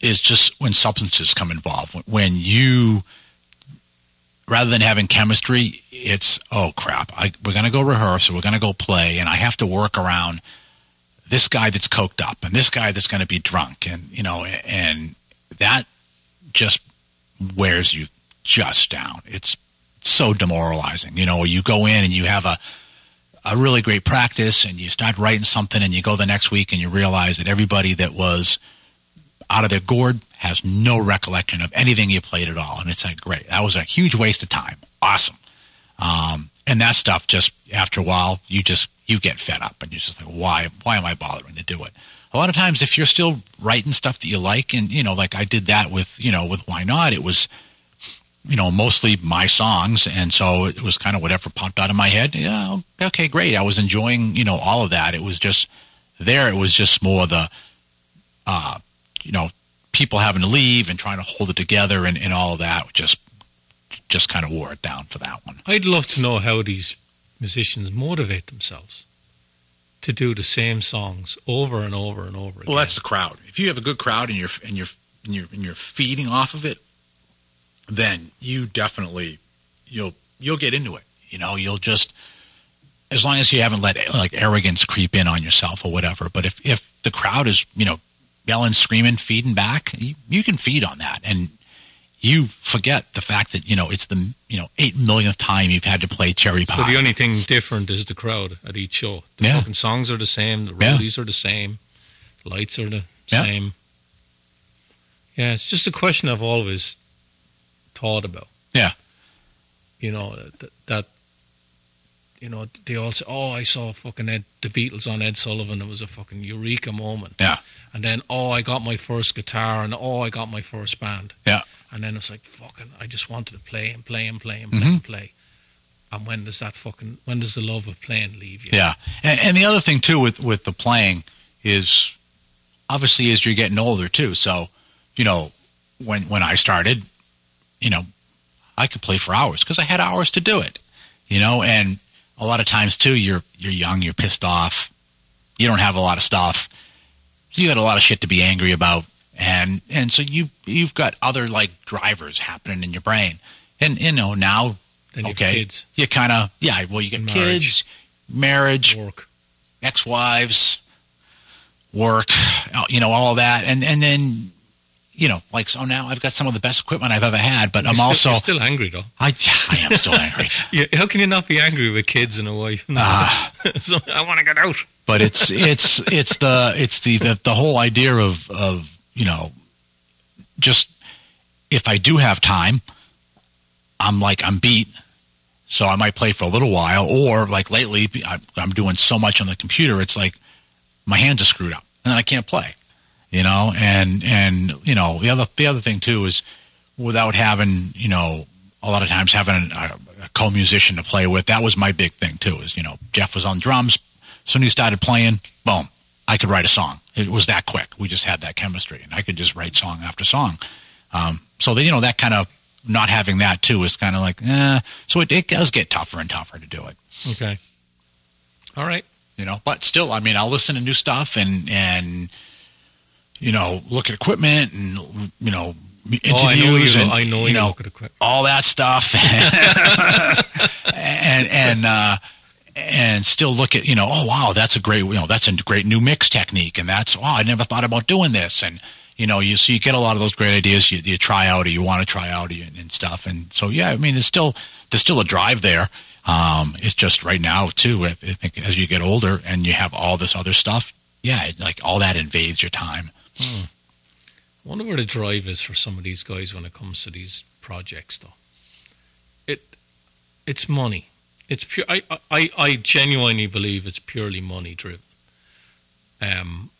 is just when substances come involved when you rather than having chemistry, it's oh crap, I, we're going to go rehearse or we're going to go play, and I have to work around this guy that's coked up and this guy that's going to be drunk, and you know, and that just wears you just down. It's so demoralizing. You know, you go in and you have a a really great practice, and you start writing something, and you go the next week and you realize that everybody that was out of their gourd has no recollection of anything you played at all. And it's like, great, that was a huge waste of time. Awesome. Um, and that stuff just after a while, you just you get fed up, and you're just like, why why am I bothering to do it? A lot of times, if you're still writing stuff that you like, and you know, like I did that with you know with why not, it was you know mostly my songs, and so it was kind of whatever popped out of my head. Yeah, okay, great. I was enjoying you know all of that. It was just there. It was just more the uh, you know people having to leave and trying to hold it together and, and all of that just just kind of wore it down for that one. I'd love to know how these musicians motivate themselves to do the same songs over and over and over again. Well, that's the crowd. If you have a good crowd and you're and you're and you're and you're feeding off of it, then you definitely you'll you'll get into it. You know, you'll just as long as you haven't let like arrogance creep in on yourself or whatever. But if if the crowd is you know yelling, screaming, feeding back, you, you can feed on that and. You forget the fact that you know it's the you know eight millionth time you've had to play cherry pie. So the only thing different is the crowd at each show. The Yeah. fucking songs are the same. The Yeah. are the same. The lights are the Yeah. same. Yeah, it's just a question I've always thought about. Yeah. You know that, that you know they all say, "Oh, I saw fucking Ed, the Beatles on Ed Sullivan. It was a fucking eureka moment." Yeah. And then, oh, I got my first guitar, and oh, I got my first band. Yeah. And then it's like, fucking, I just wanted to play and play and play and play Mhm. and play. And when does that fucking, when does the love of playing leave you? Yeah, and, and the other thing too with with the playing is obviously as you're getting older too. So, you know, when when I started, you know, I could play for hours because I had hours to do it. You know, and a lot of times too, you're you're young, you're pissed off, you don't have a lot of stuff, so you got a lot of shit to be angry about, and and so you you've got other like drivers happening in your brain, and you know now have okay, kids, you kind of yeah. Well, you get Marriage. kids, marriage, work. ex-wives, work, you know, all that, and and then you know, like so now I've got some of the best equipment I've ever had, but I'm You're also still, you're still angry though. I I am still angry, Yeah, how can you not be angry with kids and a wife? Ah. so I want to get out. but it's it's it's the it's the, the the whole idea of of you know just if I do have time, I'm like I'm beat. So I might play for a little while, or like lately, I- I'm doing so much on the computer, it's like my hands are screwed up, and then I can't play. You know, and and you know the other the other thing too is without having you know a lot of times having a, a co-musician to play with. That was my big thing too. Is you know Jeff was on drums. As soon as he started playing, boom, I could write a song. It was that quick. We just had that chemistry, and I could just write song after song. Um, so that you know that kind of not having that too is kind of like, eh. So it, it does get tougher and tougher to do it. Okay. All right. You know, but still, I mean, I'll listen to new stuff and and you know look at equipment and you know interviews oh, I you, and you know look at equipment. all that stuff. And and uh and still look at you know oh wow that's a great you know that's a great new mix technique. And that's wow I never thought about doing this. And you know you so you get a lot of those great ideas. You, you try out or you want to try out and, and stuff. And so yeah I mean there's still there's still a drive there. Um it's just right now too I think as you get older and you have all this other stuff yeah like all that invades your time hmm. I wonder where the drive is for some of these guys when it comes to these projects though it it's money it's pure. I, I, I genuinely believe it's purely money driven. Um,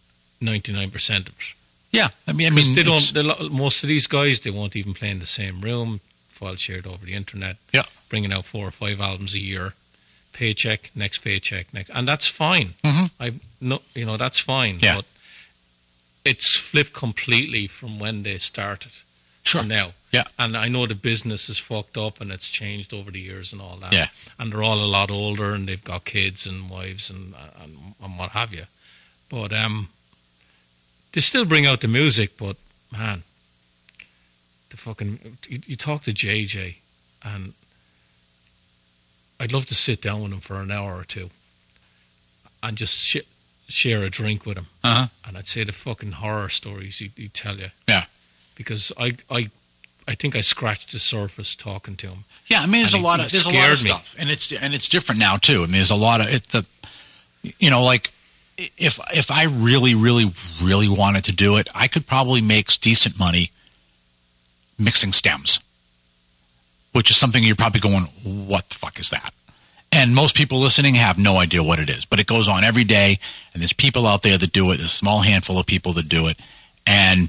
ninety nine percent of it. Yeah, I mean, I mean, they don't. Most of these guys, they won't even play in the same room. File shared over the internet. Yeah, bringing out four or five albums a year. Paycheck, next paycheck, next, and that's fine. Mm-hmm. I no, you know, that's fine. Yeah. But it's flipped completely from when they started. Sure. now. Yeah. And I know the business is fucked up and it's changed over the years and all that. Yeah. And they're all a lot older and they've got kids and wives and and, and what have you. But um, they still bring out the music. But man, the fucking you, you talk to JJ and I'd love to sit down with him for an hour or two and just sh- share a drink with him. Uh-huh. And I'd say the fucking horror stories he'd, he'd tell you. Yeah because I I I think I scratched the surface talking to him. Yeah, I mean, there's and a lot of there's a lot of me. stuff, and it's and it's different now too. I mean, there's a lot of it. The you know, like if if I really, really, really wanted to do it, I could probably make decent money mixing stems, which is something you're probably going, "What the fuck is that?" And most people listening have no idea what it is, but it goes on every day, and there's people out there that do it. There's a small handful of people that do it, and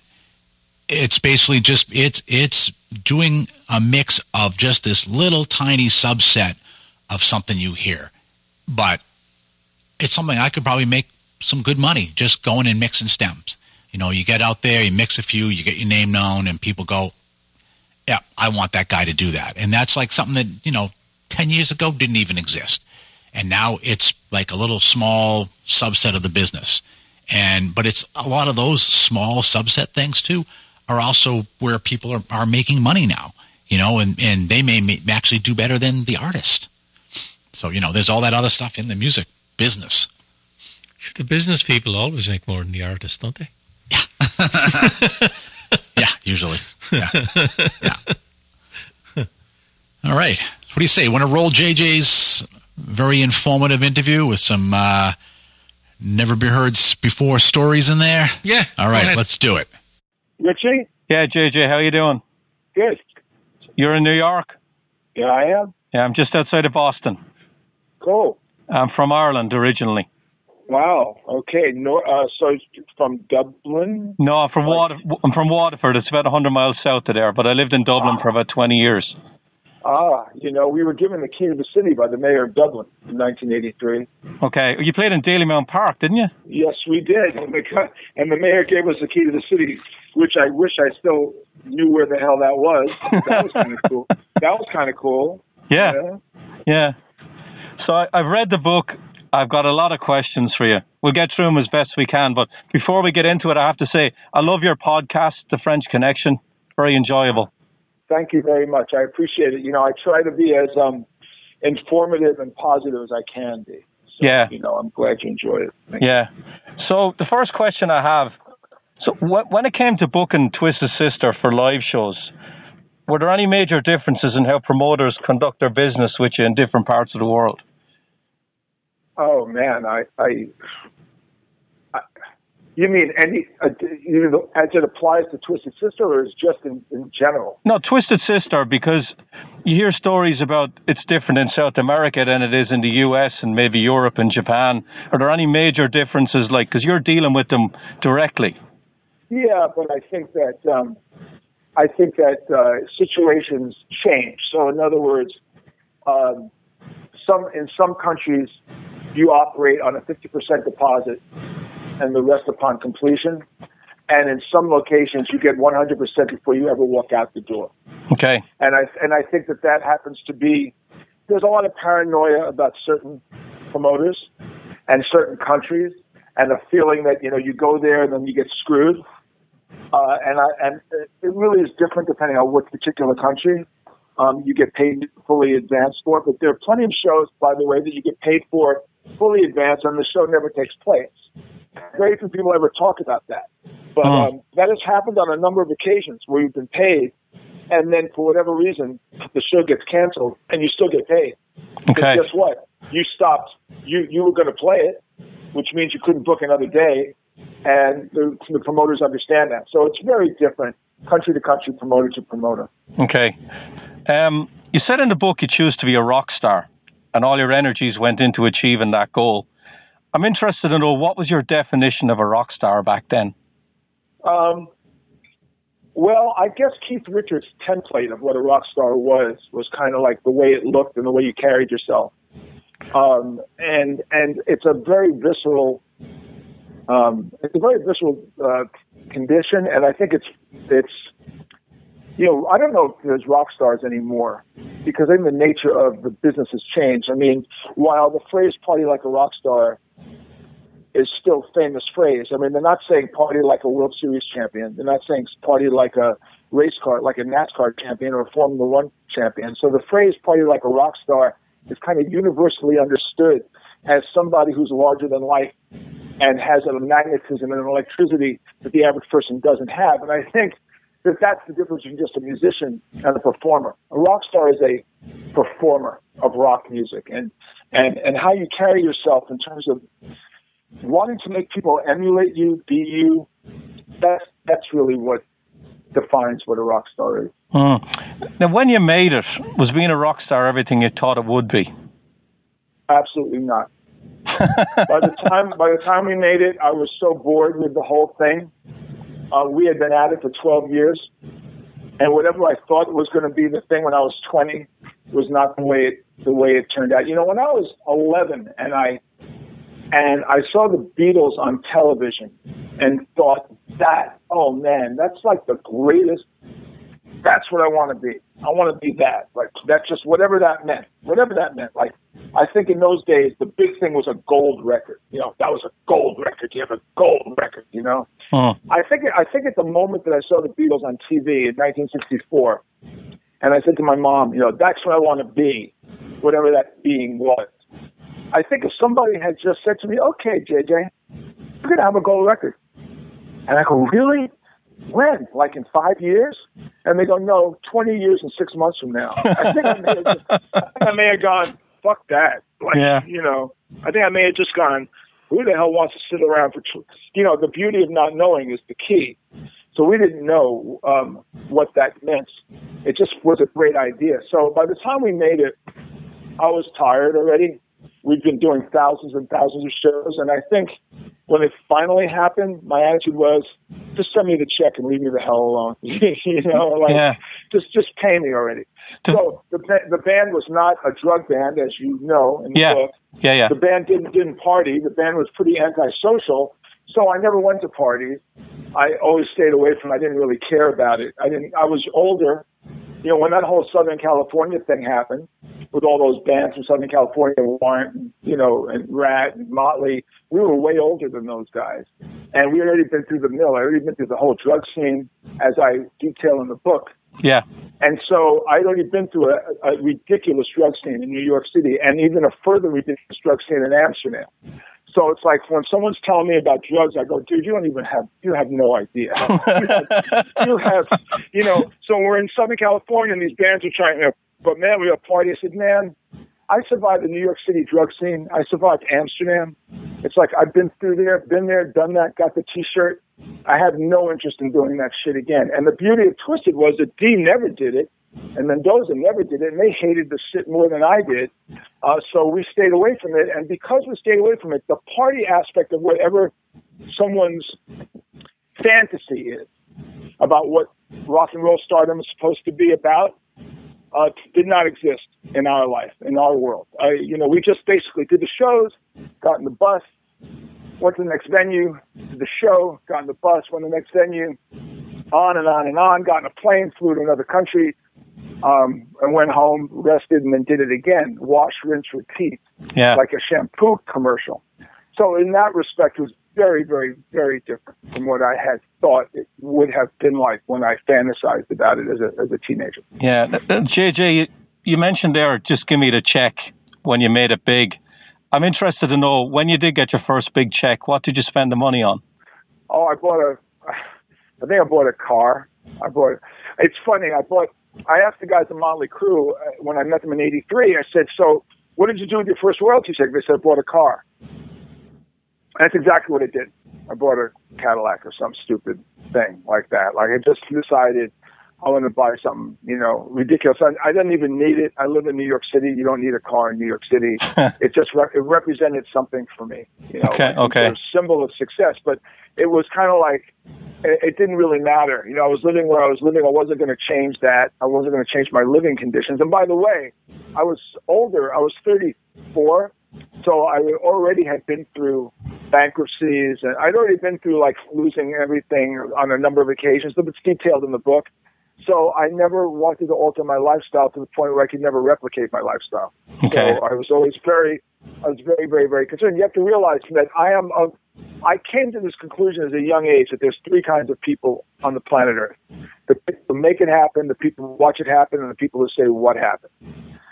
it's basically just it's it's doing a mix of just this little tiny subset of something you hear. But it's something i could probably make some good money just going and mixing stems. You know you get out there you mix a few you get your name known and people go yeah i want that guy to do that. And that's like something that you know 10 years ago didn't even exist and now it's like a little small subset of the business and but it's a lot of those small subset things too are also where people are, are making money now, you know, and, and they may, may actually do better than the artist. So, you know, there's all that other stuff in the music business. The business people always make more than the artist, don't they? Yeah. yeah, usually. Yeah. Yeah. All right. What do you say? Want to roll JJ's very informative interview with some uh, never be heard before stories in there? Yeah. All right, let's do it. Richie? Yeah, JJ, how you doing? Good. You're in New York? Yeah, I am. Yeah, I'm just outside of Boston. Cool. I'm from Ireland originally. Wow. Okay. No, uh, so from Dublin? No, I'm from Water- I'm from Waterford. It's about 100 miles south of there, but I lived in Dublin for about 20 years. Ah, you know, we were given the key to the city by the mayor of Dublin in 1983. Okay, you played in Dalymount Park, didn't you? Yes, we did, and the, and the mayor gave us the key to the city, which I wish I still knew where the hell that was. That was kind of cool. That was kind of cool. Yeah, yeah. yeah. So I, I've read the book. I've got a lot of questions for you. We'll get through them as best we can, but before we get into it, I have to say I love your podcast, The French Connection. Very enjoyable. Thank you very much. I appreciate it. You know, I try to be as um, informative and positive as I can be. So, yeah. You know, I'm glad you enjoyed it. Thank yeah. You. So the first question I have, so when it came to booking Twisted Sister for live shows, were there any major differences in how promoters conduct their business with you in different parts of the world? Oh man, I, I you mean any uh, as it applies to Twisted Sister, or is just in, in general? No, Twisted Sister, because you hear stories about it's different in South America than it is in the U.S. and maybe Europe and Japan. Are there any major differences, like because you're dealing with them directly? Yeah, but I think that um, I think that uh, situations change. So, in other words, um, some in some countries you operate on a 50% deposit and the rest upon completion. And in some locations, you get 100% before you ever walk out the door. Okay. And I and I think that that happens to be there's a lot of paranoia about certain promoters and certain countries, and a feeling that you know you go there and then you get screwed. Uh, and I and it really is different depending on what particular country um, you get paid fully advanced for. But there are plenty of shows, by the way, that you get paid for fully advanced, and the show never takes place. Very few people ever talk about that. But um, that has happened on a number of occasions where you've been paid, and then for whatever reason, the show gets canceled, and you still get paid. Okay. Guess what? You stopped. You you were going to play it, which means you couldn't book another day, and the, the promoters understand that. So it's very different, country to country, promoter to promoter. Okay. Um, you said in the book you choose to be a rock star, and all your energies went into achieving that goal. I'm interested to know what was your definition of a rock star back then. Um, well, I guess Keith Richards' template of what a rock star was was kind of like the way it looked and the way you carried yourself. Um, and and it's a very visceral, um, it's a very visceral uh, condition, and I think it's it's you know I don't know if there's rock stars anymore because I think the nature of the business has changed. I mean, while the phrase "party like a rock star" is still famous phrase. I mean, they're not saying party like a World Series champion. They're not saying party like a race car, like a NASCAR champion or a Formula One champion. So the phrase party like a rock star is kind of universally understood as somebody who's larger than life and has a magnetism and an electricity that the average person doesn't have. And I think that that's the difference between just a musician and a performer. A rock star is a performer of rock music and, and, and how you carry yourself in terms of wanting to make people emulate you, be you, that's that's really what defines what a rock star is. Mm. Now, when you made it, was being a rock star everything you thought it would be? Absolutely not. by the time by the time we made it, I was so bored with the whole thing. Uh, we had been at it for 12 years, and whatever I thought was going to be the thing when I was 20 was not the way it the way it turned out. You know, when I was 11 and I and I saw the Beatles on television and thought that, oh man, that's like the greatest. That's what I want to be. I want to be that. Like that's just whatever that meant. Whatever that meant. Like I think in those days the big thing was a gold record. You know, that was a gold record. You have a gold record. You know. I think I think at the moment that I saw the Beatles on TV in 1964, and I said to my mom, you know, that's what I want to be, whatever that being was. I think if somebody had just said to me, okay, JJ, you're going to have a gold record. And I go, really? When? Like in five years? And they go, no, 20 years and six months from now. I think I may have, just, I, think I may have gone, fuck that. Like, Yeah. you know, I think I may have just gone, who the hell wants to sit around for, tw- you know, the beauty of not knowing is the key. So we didn't know um, what that meant. It just was a great idea. So by the time we made it, I was tired already. We've been doing thousands and thousands of shows, and I think when it finally happened, my attitude was, just send me the check and leave me the hell alone. you know, like Yeah. just just pay me already. So the the band was not a drug band, as you know in the Yeah. book. Yeah, yeah. The band didn't didn't party. The band was pretty antisocial. So I never went to parties. I always stayed away from. I didn't really care about it. I didn't. I was older. You know, when that whole Southern California thing happened, with all those bands from Southern California, Warrant, you know, and Ratt and Motley, we were way older than those guys, and we had already been through the mill. I already been through the whole drug scene, as I detail in the book. Yeah. And so I'd already been through a, a ridiculous drug scene in New York City and even a further ridiculous drug scene in Amsterdam. So it's like when someone's telling me about drugs, I go, dude, you don't even have, you have no idea. you, have, you have, you know, so we're in Southern California and these bands are trying to, but man, we have party. I said, man, I survived the New York City drug scene. I survived Amsterdam. It's like I've been through there, been there, done that, got the T-shirt. I have no interest in doing that shit again. And the beauty of Twisted was that Dee never did it, and Mendoza never did it, and they hated the sit more than I did. Uh, so we stayed away from it, and because we stayed away from it, the party aspect of whatever someone's fantasy is about what rock and roll stardom is supposed to be about uh, did not exist in our life, in our world. Uh, you know, we just basically did the shows, got in the bus, went to the next venue, did the show, got in the bus, went to the next venue, on and on and on, got in a plane, flew to another country, um, and went home, rested, and then did it again. Wash, rinse, repeat, Yeah. like a shampoo commercial. So in that respect, it was very, very, very different from what I had thought it would have been like when I fantasized about it as a, as a teenager. Yeah, JJ, you- you mentioned there, just give me the check when you made it big. I'm interested to know when you did get your first big check, what did you spend the money on? Oh, I bought a, I think I bought a car. I bought, it's funny, I bought, I asked the guys at Motley Crue uh, when I met them in 83, I said, so what did you do with your first royalty check? They said, I bought a car. That's exactly what I did. I bought a Cadillac or some stupid thing like that. Like I just decided I want to buy something, you know, ridiculous. I, I didn't even need it. I live in New York City. You don't need a car in New York City. it just re- it represented something for me. You know, Okay, okay. A symbol of success, but it was kind of like it, it didn't really matter. You know, I was living where I was living. I wasn't going to change that. I wasn't going to change my living conditions. And by the way, I was older. I was 34, so I already had been through bankruptcies, and I'd already been through like losing everything on a number of occasions. But it's detailed in the book. So I never wanted to alter my lifestyle to the point where I could never replicate my lifestyle. Okay. So I was always very, I was very, very, very concerned. You have to realize that I am of, I came to this conclusion as a young age that there's three kinds of people on the planet Earth: the people who make it happen, the people who watch it happen, and the people who say what happened.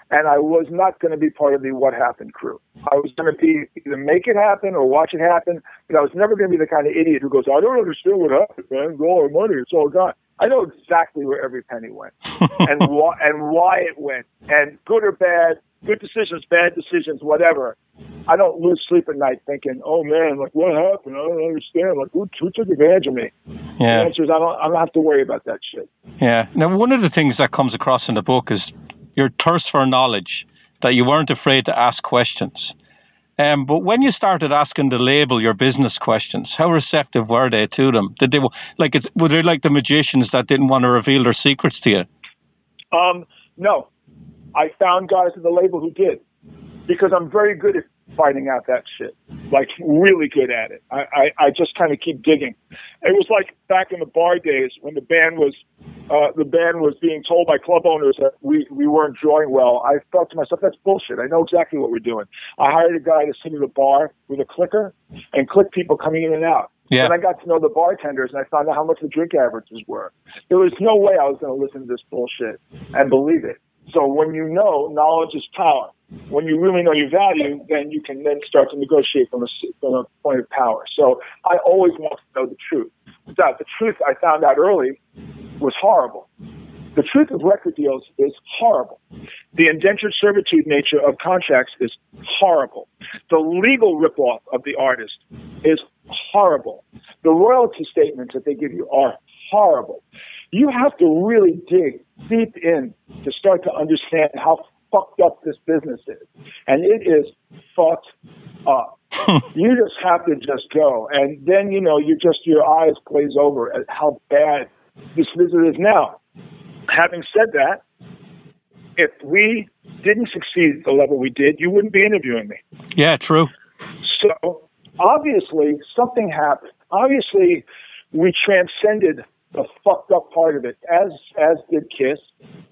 And I was not going to be part of the what happened crew. I was going to be either make it happen or watch it happen, but I was never going to be the kind of idiot who goes, "I don't understand what happened, man. It's all our money. It's all gone." I know exactly where every penny went and why and why it went, and good or bad, good decisions, bad decisions, whatever. I don't lose sleep at night thinking, "Oh man, like what happened? I don't understand. Like who, who took advantage of me?" The Yeah. answer is I don't. I don't have to worry about that shit. Yeah. Now, one of the things that comes across in the book is your thirst for knowledge, that you weren't afraid to ask questions. Um, but when you started asking the label your business questions, how receptive were they to them? Did they like it? Were they like the magicians that didn't want to reveal their secrets to you? Um, no, I found guys at the label who did because I'm very good at finding out that shit. Like really good at it. I, I, I just kind of keep digging. It was like back in the bar days when the band was uh, the band was being told by club owners that we, we weren't drawing well. I thought to myself, that's bullshit. I know exactly what we're doing. I hired a guy to sit at a bar with a clicker and click people coming in and out. Yeah. And I got to know the bartenders and I found out how much the drink averages were. There was no way I was going to listen to this bullshit and believe it. So when you know, knowledge is power. When you really know your value, then you can then start to negotiate from a, from a point of power. So I always want to know the truth. That the truth I found out early was horrible. The truth of record deals is horrible. The indentured servitude nature of contracts is horrible. The legal ripoff of the artist is horrible. The royalty statements that they give you are horrible. You have to really dig deep in to start to understand how fucked up this business is. And it is fucked up. you just have to just go. And then, you know, you just, your eyes glaze over at how bad this business is now. Having said that, if we didn't succeed at the level we did, you wouldn't be interviewing me. Yeah, true. So obviously something happened. Obviously we transcended the fucked up part of it, as as did Kiss,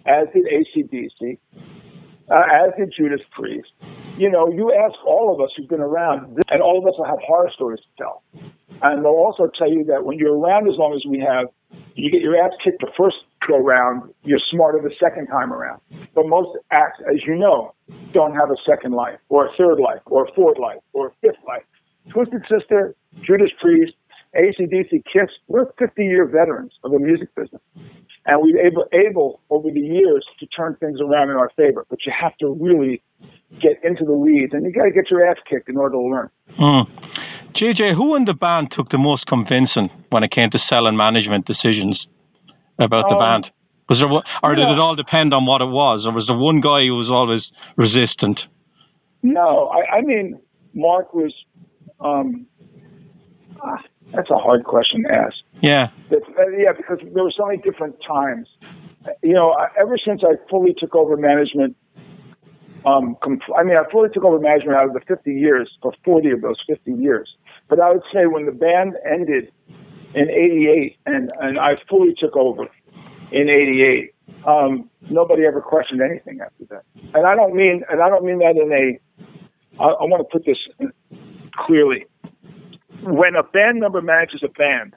as did ACDC, uh, as did Judas Priest. You know, you ask all of us who've been around, and all of us will have horror stories to tell. And they'll also tell you that when you're around as long as we have, you get your ass kicked the first go round, you're smarter the second time around. But most acts, as you know, don't have a second life, or a third life, or a fourth life, or a fifth life. Twisted Sister, Judas Priest, ACDC, Kiss, we're 50 year veterans of the music business. And we've able, able over the years to turn things around in our favor. But you have to really get into the weeds and you got to get your ass kicked in order to learn. Mm. JJ, who in the band took the most convincing when it came to selling management decisions about the Um, band? Was there, or did yeah. it all depend on what it was, or was there one guy who was always resistant? No, I, I mean, Mark was, um, that's a hard question to ask. Yeah, It's, uh, yeah, because there were so many different times. You know, ever since I fully took over management, um, compl- I mean, I fully took over management out of the 50 years, for 40 of those 50 years. But I would say when the band ended in 88 and, and I fully took over in 88, um, nobody ever questioned anything after that. And I don't mean, and I don't mean that in a, I, I want to put this clearly. When a band member manages a band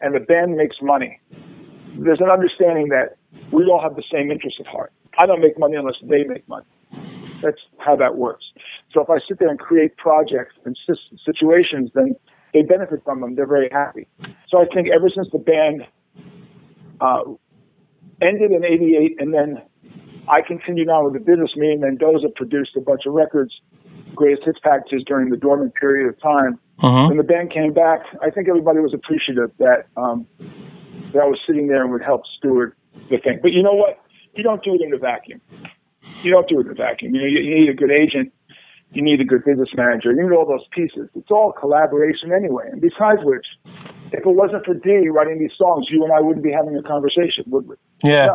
and the band makes money, there's an understanding that we all have the same interest at heart. I don't make money unless they make money. That's how that works. So if I sit there and create projects and situations, then they benefit from them. They're very happy. So I think ever since the band uh, ended in '88, and then I continued on with the business. Me and Mendoza produced a bunch of records, greatest hits packages during the dormant period of time. Uh-huh. When the band came back, I think everybody was appreciative that um, that I was sitting there and would help steward the thing. But you know what? You don't do it in a vacuum. You don't do it in a vacuum. You, know, you, you need a good agent. You need a good business manager. You need all those pieces. It's all collaboration anyway. And besides which, if it wasn't for Dee writing these songs, you and I wouldn't be having a conversation, would we? Yeah.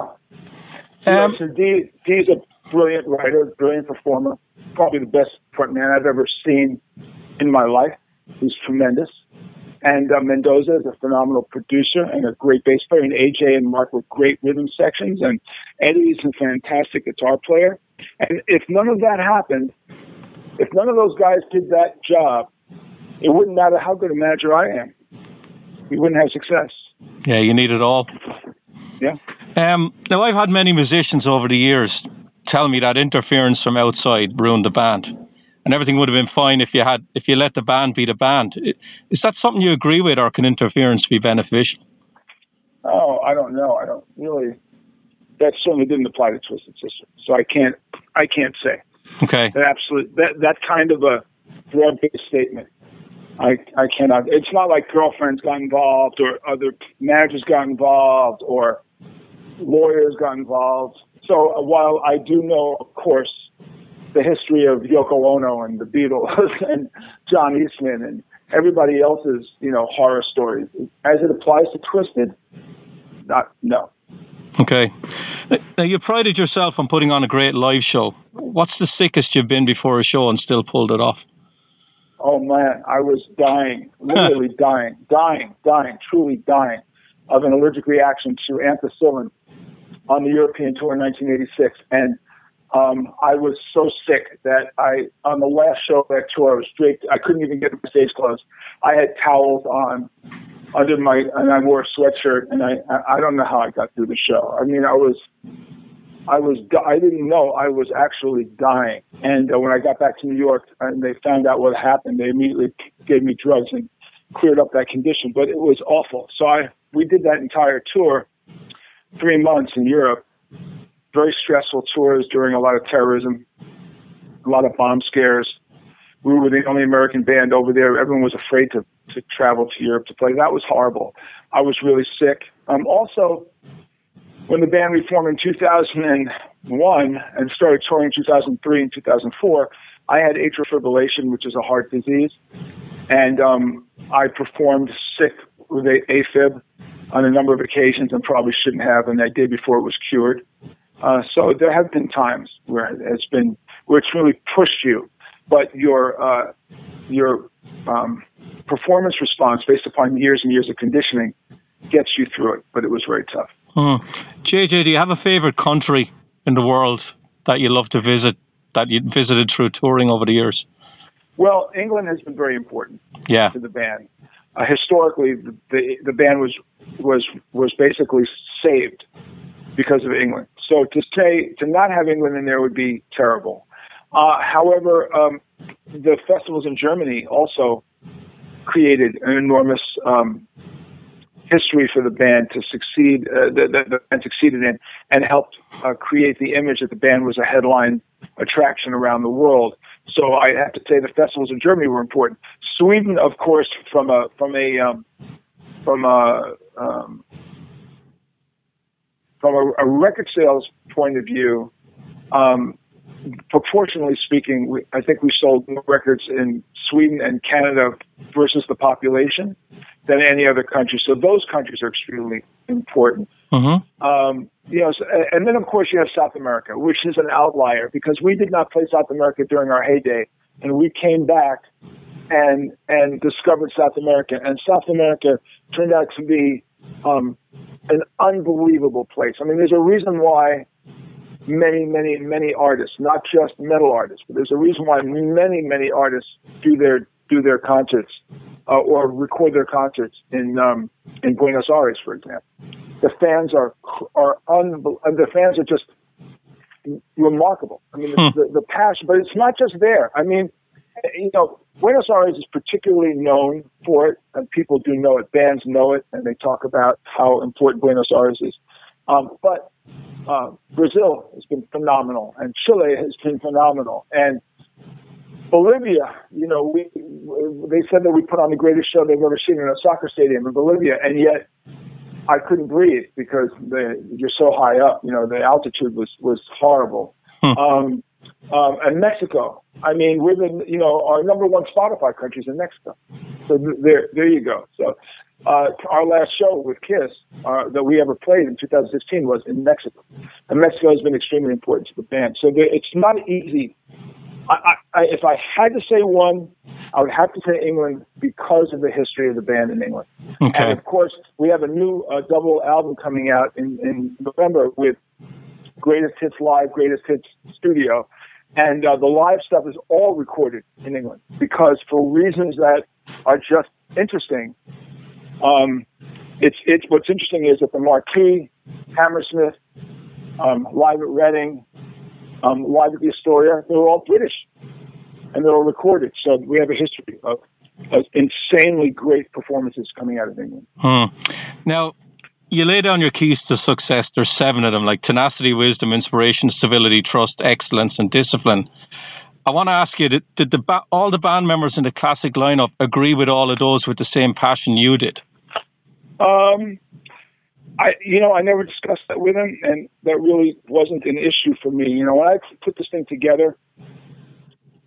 No. Um, so Dee, Dee's a brilliant writer, brilliant performer, probably the best frontman I've ever seen in my life. He's tremendous. And uh, Mendoza is a phenomenal producer and a great bass player. And AJ and Mark were great rhythm sections. And Eddie's a fantastic guitar player. And if none of that happened, if none of those guys did that job, it wouldn't matter how good a manager I am. We wouldn't have success. Yeah, you need it all. Yeah. Um, now, I've had many musicians over the years tell me that interference from outside ruined the band, and everything would have been fine if you had if you let the band be the band. Is that something you agree with, or can interference be beneficial? Oh, I don't know. I don't really. That certainly didn't apply to Twisted Sister, so I can't. I can't say Okay. that absolute that that kind of a broad-based statement. I I cannot. It's not like girlfriends got involved or other managers got involved or lawyers got involved. So uh, while I do know, of course, the history of Yoko Ono and the Beatles and John Eastman and everybody else's, you know, horror stories, as it applies to Twisted, not no. Okay. Now, you prided yourself on putting on a great live show. What's the sickest you've been before a show and still pulled it off? Oh man, I was dying, literally dying, dying, dying, truly dying of an allergic reaction to ampicillin on the European tour in 1986, and um, I was so sick that I, on the last show of that tour, I was draped. I couldn't even get my stage clothes. I had towels on under my, and I wore a sweatshirt, and I, I don't know how I got through the show. I mean, I was, I was, I didn't know I was actually dying. And uh, when I got back to New York and they found out what happened, they immediately gave me drugs and cleared up that condition. But it was awful. So I, we did that entire tour, three months in Europe, very stressful tours during a lot of terrorism, a lot of bomb scares. We were the only American band over there. Everyone was afraid to, to travel to Europe to play. That was horrible. I was really sick. Um, also, when the band reformed in 2001 and started touring in 2003 and 2004, I had atrial fibrillation, which is a heart disease, and um, I performed sick with AFib on a number of occasions and probably shouldn't have, and I did before it was cured. Uh, so there have been times where it's been where it's really pushed you, but your uh, your um, performance response based upon years and years of conditioning gets you through it. But it was very tough. Hmm. JJ, do you have a favorite country in the world that you love to visit, that you visited through touring over the years? Well, England has been very important Yeah. to the band. Uh, historically, the, the the band was was was basically saved because of England. So to say to not have England in there would be terrible. Uh, however, um, the festivals in Germany also created an enormous um, history for the band to succeed. Uh, the, the, the band succeeded in and helped uh, create the image that the band was a headline attraction around the world. So I have to say the festivals in Germany were important. Sweden, of course, from a from a um, from a um, from a, a record sales point of view, um, proportionally speaking, we, I think we sold more records in Sweden and Canada versus the population than any other country. So those countries are extremely important. Mm-hmm. Um, you know, so, and then of course you have South America, which is an outlier because we did not play South America during our heyday, and we came back and and discovered South America, and South America turned out to be um, an unbelievable place. I mean, there's a reason why many, many, many artists, not just metal artists, but there's a reason why many, many artists do their do their concerts uh, or record their concerts in um, in Buenos Aires, for example. The fans are are unbel- the fans are just remarkable. I mean, Hmm. the, the passion, but it's not just there. I mean, you know, Buenos Aires is particularly known for it, and people do know it. Bands know it, and they talk about how important Buenos Aires is. Um, but uh, Brazil has been phenomenal, and Chile has been phenomenal, and Bolivia. You know, we they said that we put on the greatest show they've ever seen in a soccer stadium in Bolivia, and yet I couldn't breathe because the, you're so high up. You know, the altitude was was horrible. Hmm. Um, um, and Mexico. I mean, we're the you know our number one Spotify countries in Mexico. So th- there there you go. So uh, our last show with Kiss uh, that we ever played in 2016 was in Mexico, and Mexico has been extremely important to the band. So there, it's not easy. I, I, I, if I had to say one, I would have to say England because of the history of the band in England. And Okay. of course, we have a new uh, double album coming out in, in November with Greatest Hits Live, Greatest Hits Studio. And uh, the live stuff is all recorded in England because for reasons that are just interesting. Um, it's, it's, what's interesting is that the Marquee, Hammersmith, um, live at Reading, um, live at the Astoria, they were all British and they were recorded. So we have a history of, of insanely great performances coming out of England. Hmm. Now, you lay down your keys to success. There's seven of them, like tenacity, wisdom, inspiration, civility, trust, excellence, and discipline. I want to ask you: Did, did the ba- all the band members in the classic lineup agree with all of those with the same passion you did? Um, I, you know, I never discussed that with him, and that really wasn't an issue for me. You know, when I put this thing together,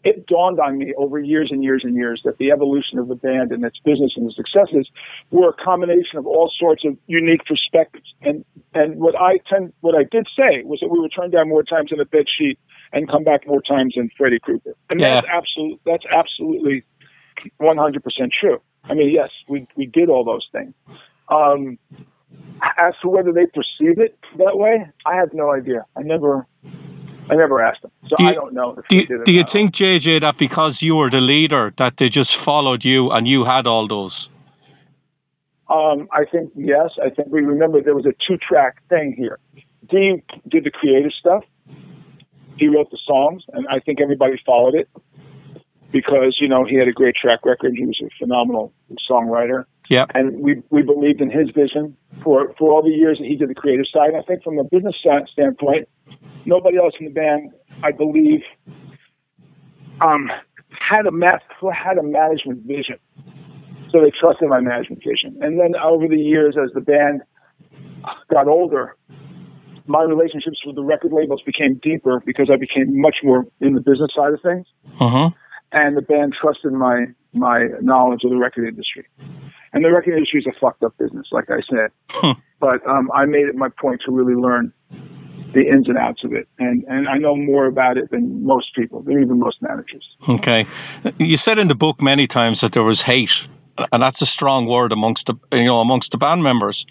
it dawned on me over years and years and years that the evolution of the band and its business and its successes were a combination of all sorts of unique perspectives. And and what I tend, what I did say was that we were turned down more times than a bed sheet and come back more times than Freddy Krueger. And Yeah. that's absolute. That's absolutely 100% true. I mean, yes, we we did all those things. Um, as to whether they perceive it that way, I have no idea. I never, I never asked them, so Do you- I don't know if Do you, do you think, JJ, that because you were the leader, that they just followed you and you had all those? Um, I think yes. I think we remember there was a two-track thing here. Dee did the creative stuff. He wrote the songs, and I think everybody followed it because you know he had a great track record. He was a phenomenal songwriter. Yeah. and we we believed in his vision for for all the years that he did the creative side. And I think from a business standpoint, nobody else in the band, I believe, um, had a ma- had a management vision. So they trusted my management vision. And then over the years, as the band got older, my relationships with the record labels became deeper because I became much more in the business side of things Mm-hmm. and the band trusted my my knowledge of the record industry. And the record industry is a fucked up business, like I said. Hmm. But um, I made it my point to really learn the ins and outs of it, and and I know more about it than most people, than even most managers. Okay. You said in the book many times that there was hate, and that's a strong word amongst the you know amongst the band members,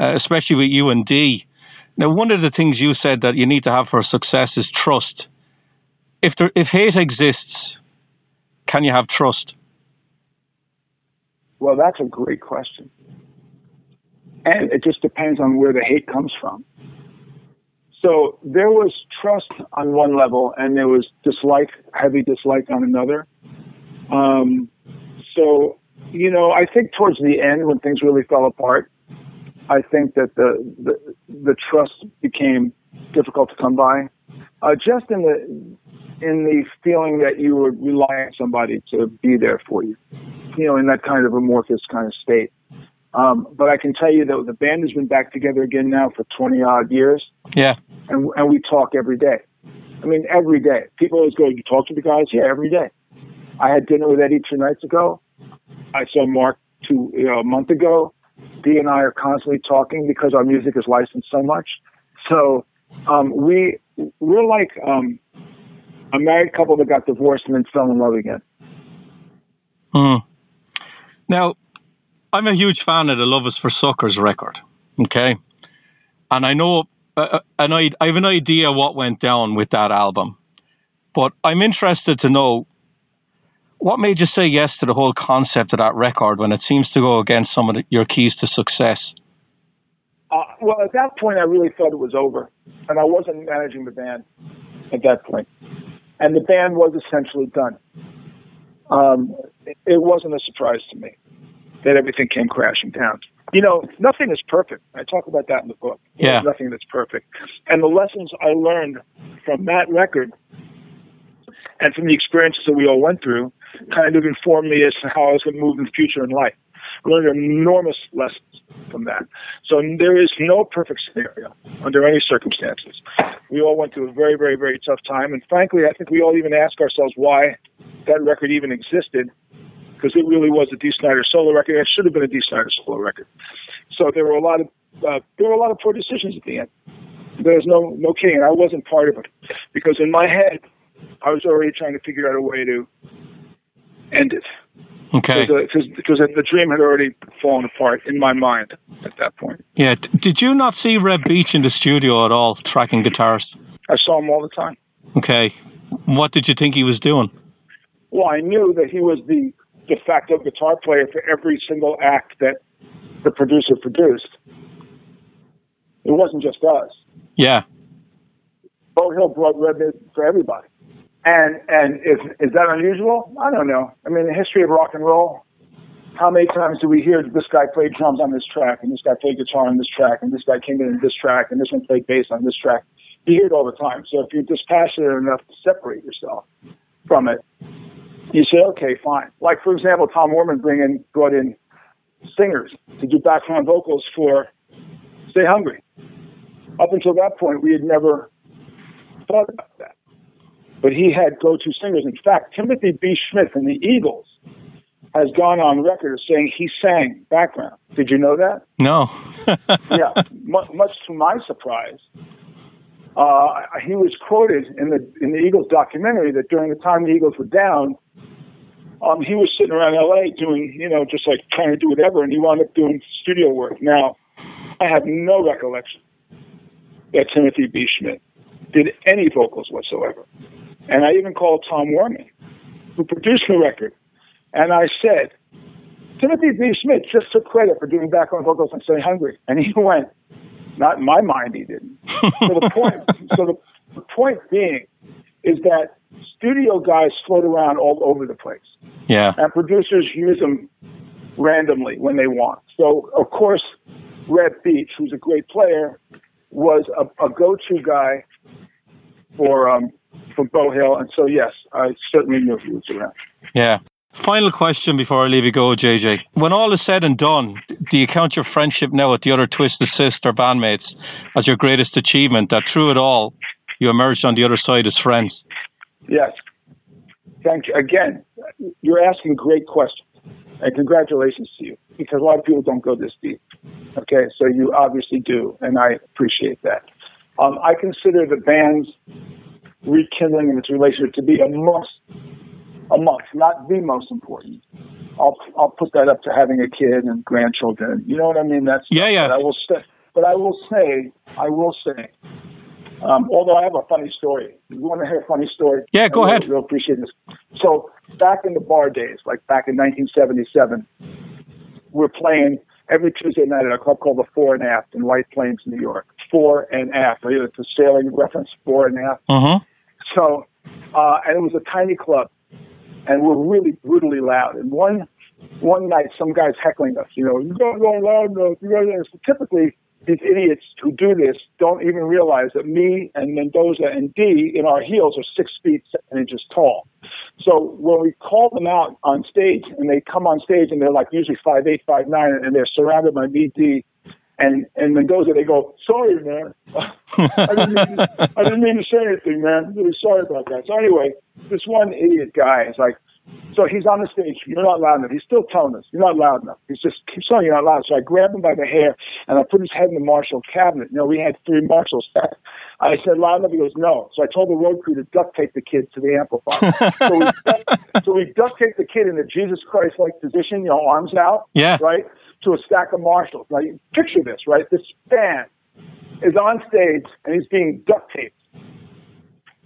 uh, especially with you and Dee. Now, one of the things you said that you need to have for success is trust. If there if hate exists, can you have trust? Well, that's a great question, and it just depends on where the hate comes from. So there was trust on one level, and there was dislike, heavy dislike on another. Um, so, you know, I think towards the end, when things really fell apart, I think that the the, the trust became difficult to come by. Uh, just in the in the feeling that you would rely on somebody to be there for you, you know, in that kind of amorphous kind of state. Um, but I can tell you that the band has been back together again now for 20 odd years, Yeah. and, and we talk every day. I mean, every day. People always go, You talk to the guys? Yeah, every day. I had dinner with Eddie two nights ago. I saw Mark two you know, a month ago, Dee and I are constantly talking because our music is licensed so much. So um, we we're like um, a married couple that got divorced and then fell in love again. Hmm. Now, I'm a huge fan of the Love Is for Suckers record. Okay, and I know, uh, uh and I, I have an idea what went down with that album, but I'm interested to know what made you say yes to the whole concept of that record when it seems to go against some of the, your keys to success? Uh, well, at that point, I really thought it was over, and I wasn't managing the band at that point, and the band was essentially done. Um, it wasn't a surprise to me that everything came crashing down. You know, nothing is perfect. I talk about that in the book. Yeah. There's nothing that's perfect. And the lessons I learned from that record and from the experiences that we all went through kind of informed me as to how I was going to move in the future in life. Learned enormous lessons from that. So there is no perfect scenario under any circumstances. We all went through a very, very, very tough time. And frankly, I think we all even ask ourselves why that record even existed because it really was a Dee Snider solo record. It should have been a Dee Snider solo record. So there were a lot of uh, there were a lot of poor decisions at the end. There's no no kidding. I wasn't part of it because in my head, I was already trying to figure out a way to end it. Okay. Because uh, the dream had already fallen apart in my mind at that point. Yeah. Did you not see Reb Beach in the studio at all, tracking guitars? I saw him all the time. Okay. What did you think he was doing? Well, I knew that he was the de facto guitar player for every single act that the producer produced. It wasn't just us. Yeah. Beau Hill brought Reb for everybody. And and is is that unusual? I don't know. I mean, the history of rock and roll. How many times do we hear this guy played drums on this track, and this guy played guitar on this track, and this guy came in on this track, and this one played bass on this track? You hear it all the time. So if you're dispassionate enough to separate yourself from it, you say, okay, fine. Like for example, Tom Werman bring in, brought in singers to do background vocals for Stay Hungry. Up until that point, we had never thought about that. But he had go-to singers. In fact, Timothy B. Schmit from the Eagles has gone on record as saying he sang background. Did you know that? No. yeah, much, much to my surprise, uh, he was quoted in the in the Eagles documentary that during the time the Eagles were down, um, he was sitting around L.A. doing, you know, just like trying to do whatever, and he wound up doing studio work. Now, I have no recollection that Timothy B. Schmit did any vocals whatsoever. And I even called Tom Werman, who produced the record, and I said, Timothy B. Schmit just took credit for doing background vocals on Stay Hungry. And he went, not in my mind, he didn't. so the point, so the, the point being is that studio guys float around all over the place. Yeah. And producers use them randomly when they want. So, of course, Reb Beach, who's a great player, was a, a go-to guy for um, for Beau Hill, and so yes, I certainly knew he was around. Yeah. Final question before I leave you go, JJ. When all is said and done, do you count your friendship now with the other Twisted Sister bandmates as your greatest achievement? That through it all, you emerged on the other side as friends. Yes. Thank you again. You're asking great questions, and congratulations to you because a lot of people don't go this deep. Okay, so you obviously do, and I appreciate that. Um, I consider the band's rekindling in its relationship to be amongst, amongst, not the most important. I'll I'll put that up to having a kid and grandchildren. You know what I mean? That's yeah, yeah. But I will say, but I will say, I will say. Um, although I have a funny story. You want to hear a funny story? Yeah, go I ahead. Really appreciate this. So back in the bar days, like back in 1977, we're playing every Tuesday night at a club called the Fore and Aft in White Plains, New York. Fore and Aft. It's a sailing reference, Fore and Aft. Uh-huh. So, uh, and it was a tiny club, and we're really brutally loud. And one one night, some guy's heckling us. You know, you gotta go loud enough. You gotta. So typically, these idiots who do this don't even realize that me and Mendoza and Dee in our heels are six feet seven inches tall. So when we call them out on stage and they come on stage and they're like usually five eight, five nine, and they're surrounded by me, Dee, and and Mendoza, they go, "Sorry, man, I, didn't mean to, I didn't mean to say anything, man. I'm really sorry about that." So anyway, this one idiot guy is like, So he's on the stage. You're not loud enough. He's still telling us, you're not loud enough. He's just keeps telling you you're not loud. So I grab him by the hair and I put his head in the Marshall cabinet. You know, we had three Marshalls. I said, loud enough. He goes, no. So I told the road crew to duct tape the kid to the amplifier. so, we, so we duct tape the kid in a Jesus Christ like position, you know, arms out. Yeah. Right? To a stack of Marshalls. Now, you picture this, right? This fan is on stage and he's being duct taped.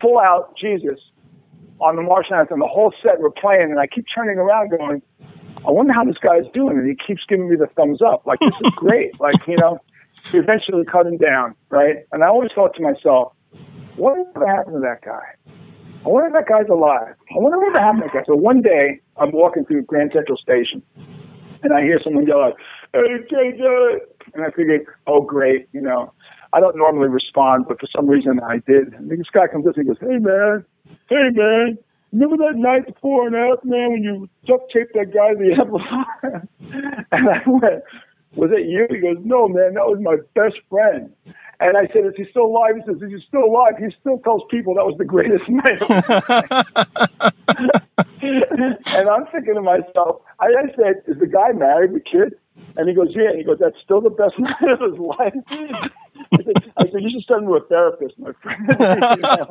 Pull out Jesus on the Marshall and The whole set we're playing, and I keep turning around going, I wonder how this guy's doing. And he keeps giving me the thumbs up. Like, this is great. Like, you know, eventually cut him down, right? And I always thought to myself, what happened to that guy? I wonder if that guy's alive. I wonder what happened to that guy. So one day, I'm walking through Grand Central Station, and I hear someone yell out, hey, JJ! And I figured, oh, great, you know. I don't normally respond, but for some reason I did. And this guy comes up and he goes, hey, man, hey, man, remember that night before and after, man, when you duct taped that guy to the amplifier? and I went, was it you? He goes, no, man, that was my best friend. And I said, is he still alive? He says, is he still alive? He still tells people that was the greatest night. and I'm thinking to myself, I, I said, is the guy married with kids? And he goes, yeah. And he goes, that's still the best night of his life. I said, I said, you should send him to a therapist, my friend. you know?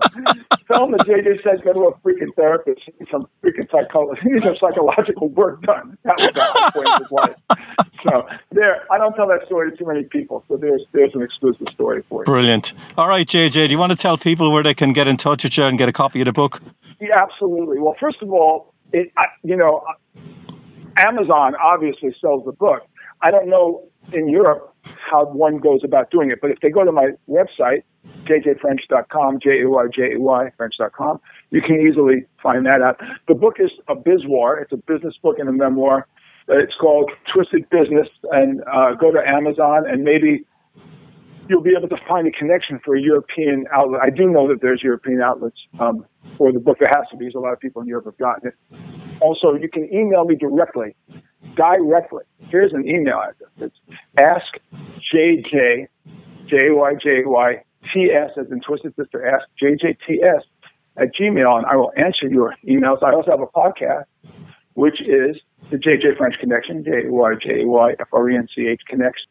Tell him that JJ says go to a freaking therapist, some freaking psychologist. He needs some psychological work done. That was the point of his life. So there, I don't tell that story to too many people. So there's there's an exclusive story for you. Brilliant. All right, JJ, do you want to tell people where they can get in touch with you and get a copy of the book? Yeah, absolutely. Well, first of all, it I, you know, Amazon obviously sells the book. I don't know in Europe how one goes about doing it, but if they go to my website, jjfrench.com, J-A-Y-J-A-Y, French.com, you can easily find that out. The book is a bizmoir. It's a business book and a memoir. It's called Twisted Business, and uh, go to Amazon and maybe you'll be able to find a connection for a European outlet. I do know that there's European outlets um, for the book. There has to be, because a lot of people in Europe have gotten it. Also, you can email me directly. Directly. Here's an email address. It's ask JJ, J-Y-J-Y, T-S as in Twisted Sister, ask JJTS at Gmail, and I will answer your emails. I also have a podcast, which is the JJ French Connection, J-Y-J-Y-F-R-E-N-C-H Connection.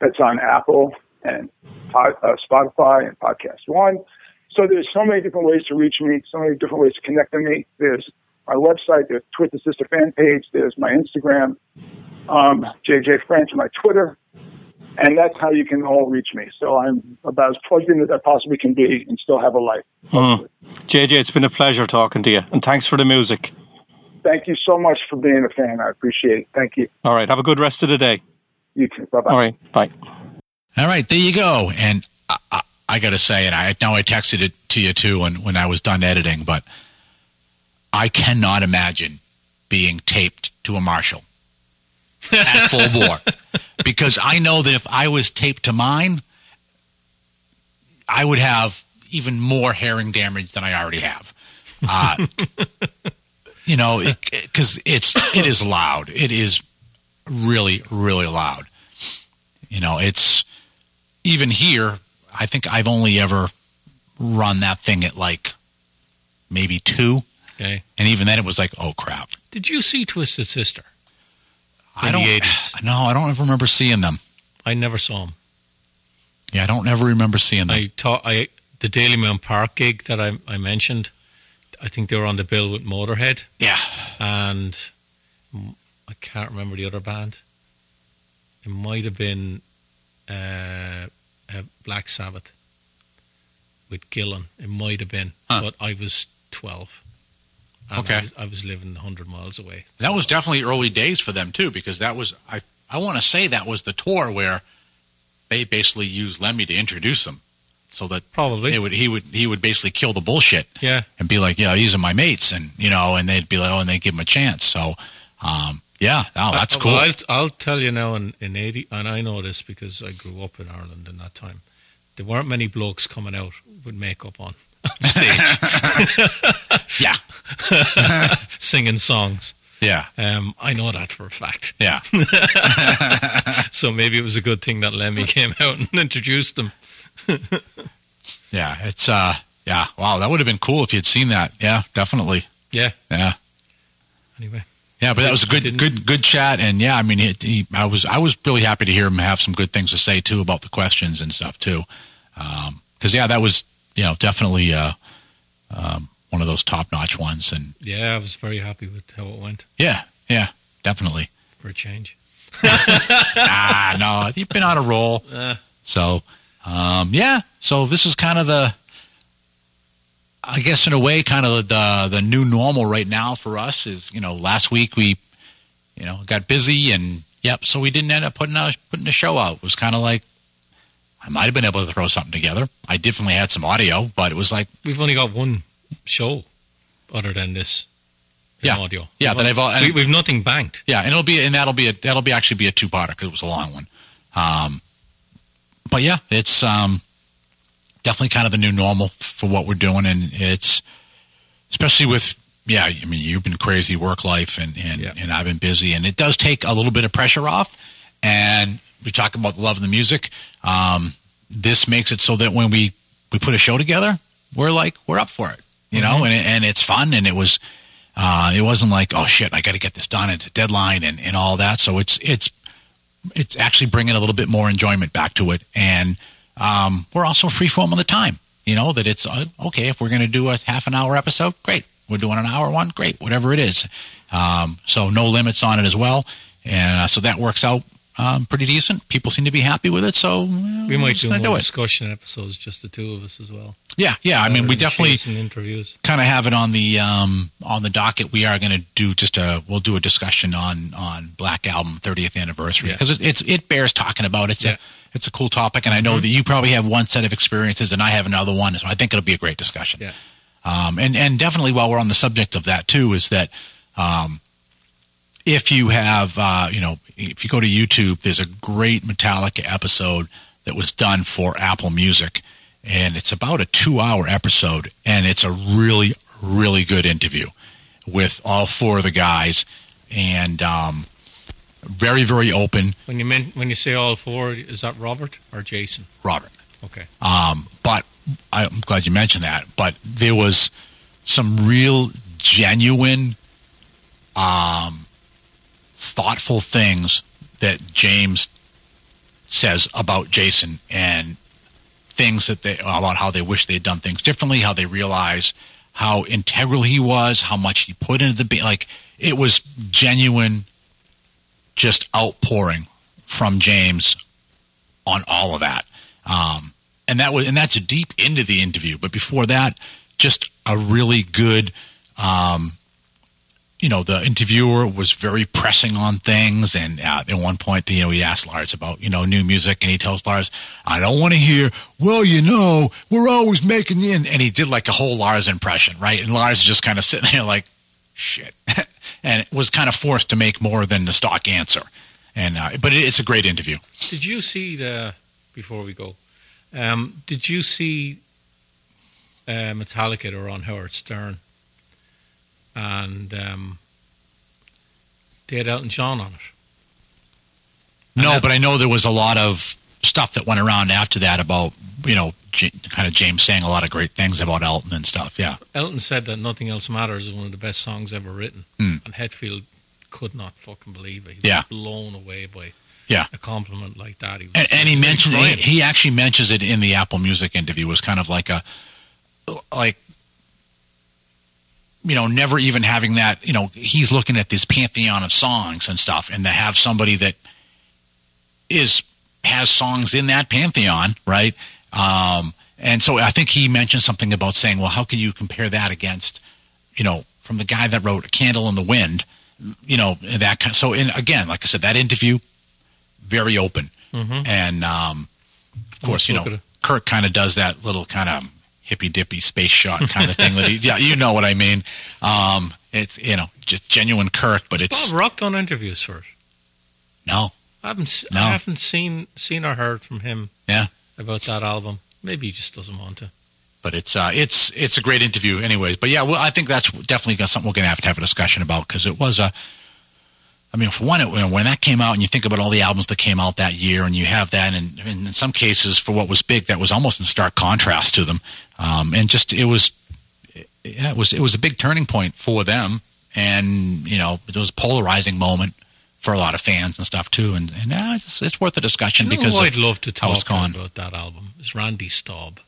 That's on Apple and uh, Spotify and Podcast One. So there's so many different ways to reach me, so many different ways to connect to me. There's my website, there's Twisted Sister fan page, there's my Instagram, um, JJ French, my Twitter, and that's how you can all reach me. So I'm about as plugged in as I possibly can be and still have a life. Mm. JJ, it's been a pleasure talking to you, and thanks for the music. Thank you so much for being a fan. I appreciate it. Thank you. All right. Have a good rest of the day. You too. Bye bye. All right. Bye. All right, there you go. And I, I, I got to say, and I know I texted it to you too when, when I was done editing, but I cannot imagine being taped to a Marshall at full bore because I know that if I was taped to mine, I would have even more hearing damage than I already have. Uh, you know, because it, it's it is loud. It is really really loud. You know, it's even here. I think I've only ever run that thing at like maybe two. Okay. And even then, it was like, oh crap. Did you see Twisted Sister? I don't. the 80s. No, I don't ever remember seeing them. I never saw them. Yeah, I don't ever remember seeing them. I taught I the Dalymount Park gig that I, I mentioned. I think they were on the bill with Motorhead, yeah, and I can't remember the other band. It might have been uh, uh, Black Sabbath with Gillan. It might have been, Huh. but I was twelve. And Okay. I was, I was living hundred miles away. that was definitely early days for them too, because that was I. I want to say that was the tour where they basically used Lemmy to introduce them, so that Probably. would he would he would basically kill the bullshit. Yeah. and be like, yeah, these are my mates, and you know, and they'd be like, oh, and they give them a chance. So, um, yeah, oh, that's cool. well, I'll, I'll tell you now in, in 80, and I know this because I grew up in Ireland in that time. There weren't many blokes coming out with makeup on, on stage yeah, singing songs. yeah, Um, I know that for a fact. yeah. So maybe it was a good thing that Lemmy came out and introduced them. Yeah, it's, uh, yeah. Wow, that would have been cool if you'd seen that. Yeah, definitely. Yeah. Yeah, Yeah. yeah. So maybe it was a good thing that Lemmy came out and introduced them. anyway. Yeah, but that was a good, good, good chat, and yeah, I mean, he, he, I was, I was really happy to hear him have some good things to say too about the questions and stuff too, because yeah, that was, you know, definitely uh, um, one of those top notch ones, and Yeah, I was very happy with how it went yeah, yeah, definitely. for a change. ah, no, you've been on a roll. Uh. So, um, yeah. So this is kind of the, I guess, in a way, kind of the the new normal right now for us. Is you know, last week we, you know, got busy and yep. So we didn't end up putting out putting the show out. It was kind of like I might have been able to throw something together. I definitely had some audio, but it was like We've only got one show other than this Yeah. audio. Yeah, We've that I've al- we, we've nothing banked. Yeah, and it'll be and that'll be a that'll be actually be a two parter because it was a long one. Um, but yeah, it's um, definitely kind of the new normal for what we're doing, and it's especially with yeah. I mean, you've been crazy work life, and and, Yeah. and I've been busy, and it does take a little bit of pressure off. And we talk about the love of the music. Um, this makes it so that when we we put a show together, we're like we're up for it, you know, and it, and it's fun, and it was uh, it wasn't like, oh shit, I got to get this done. It's a deadline and, and all that. So it's it's it's actually bringing a little bit more enjoyment back to it. And um, we're also free form on the time. You know that it's uh, okay if we're going to do a half an hour episode. Great, we're doing an hour one. Great, whatever it is. Um, so no limits on it as well. And uh, so that works out um, pretty decent. People seem to be happy with it. So uh, We might do gonna more do it. discussion episodes, just the two of us as well. Yeah, yeah. I mean, we definitely kind of have it on the um, on the docket. We are going to do just a we'll do a discussion on on Black Album 30th anniversary Yeah. because it, it's it bears talking about. It's Yeah. Mm-hmm. a it's a cool topic, and I know that you probably have one set of experiences, and I have another one. So I think it'll be a great discussion. Yeah. Um, and and definitely while we're on the subject of that too, is that um, if you have uh, you know if you go to YouTube, there's a great Metallica episode that was done for Apple Music, and it's about a two-hour episode, and it's a really really good interview with all four of the guys, and um, very very open. When you men- when you say all four, is that Robert or Jason? Robert. Okay. Um, but I'm glad you mentioned that. But there was some real genuine, um, thoughtful things that James says about Jason and things that they about how they wish they'd done things differently, how they realize how integral he was, how much he put into the like it was genuine, just outpouring from James on all of that. Um, and that was and that's deep into the interview. But before that, just a really good. Um, you know, the interviewer was very pressing on things, and uh, at one point, you know, he asked Lars about you know new music, and he tells Lars, "I don't want to hear." Well, you know, we're always making the and he did like a whole Lars impression, right? And Lars is just kind of sitting there like, "Shit," and was kind of forced to make more than the stock answer. And uh, but it, it's a great interview. Did you see the before we go? Um, did you see uh, Metallica or on Howard Stern? And um, they had Elton John on it. No, that- but I know there was a lot of stuff that went around after that about you know J- kind of James saying a lot of great things about Elton and stuff. Yeah, Elton said that Nothing Else Matters is one of the best songs ever written. Hmm. And Hetfield could not fucking believe it. He was Yeah. blown away by yeah. a compliment like that. He And, and he mentioned he, he actually mentions it in the Apple Music interview. It was kind of like a like you know never even having that. You know, he's looking at this pantheon of songs and stuff, and to have somebody that is has songs in that pantheon, right? Um, and so I think he mentioned something about saying, well, how can you compare that against, you know, from the guy that wrote "A Candle in the Wind," you know, that kind. So, in again, like I said, that interview very open, Mhm. and um, of course, you know. Kirk kind of does that little kind of hippy dippy space shot kind of thing that he, yeah, you know what I mean. Um, it's you know just genuine Kirk, but it's Bob Rock done interviews for it. no, I haven't No. I haven't seen seen or heard from him yeah. about that album. Maybe he just doesn't want to. but it's uh, it's it's a great interview, anyways. But yeah, well, I think that's definitely something we're going to have to have a discussion about because it was a. I mean, for one, it, when that came out, and you think about all the albums that came out that year, and you have that, and, and in some cases, for what was big, that was almost in stark contrast to them, um, and just it was, yeah, it was it was a big turning point for them, and you know it was a polarizing moment for a lot of fans and stuff too. And, and uh, it's, it's worth a discussion You know because I'd love to talk about that album is Randy Staub,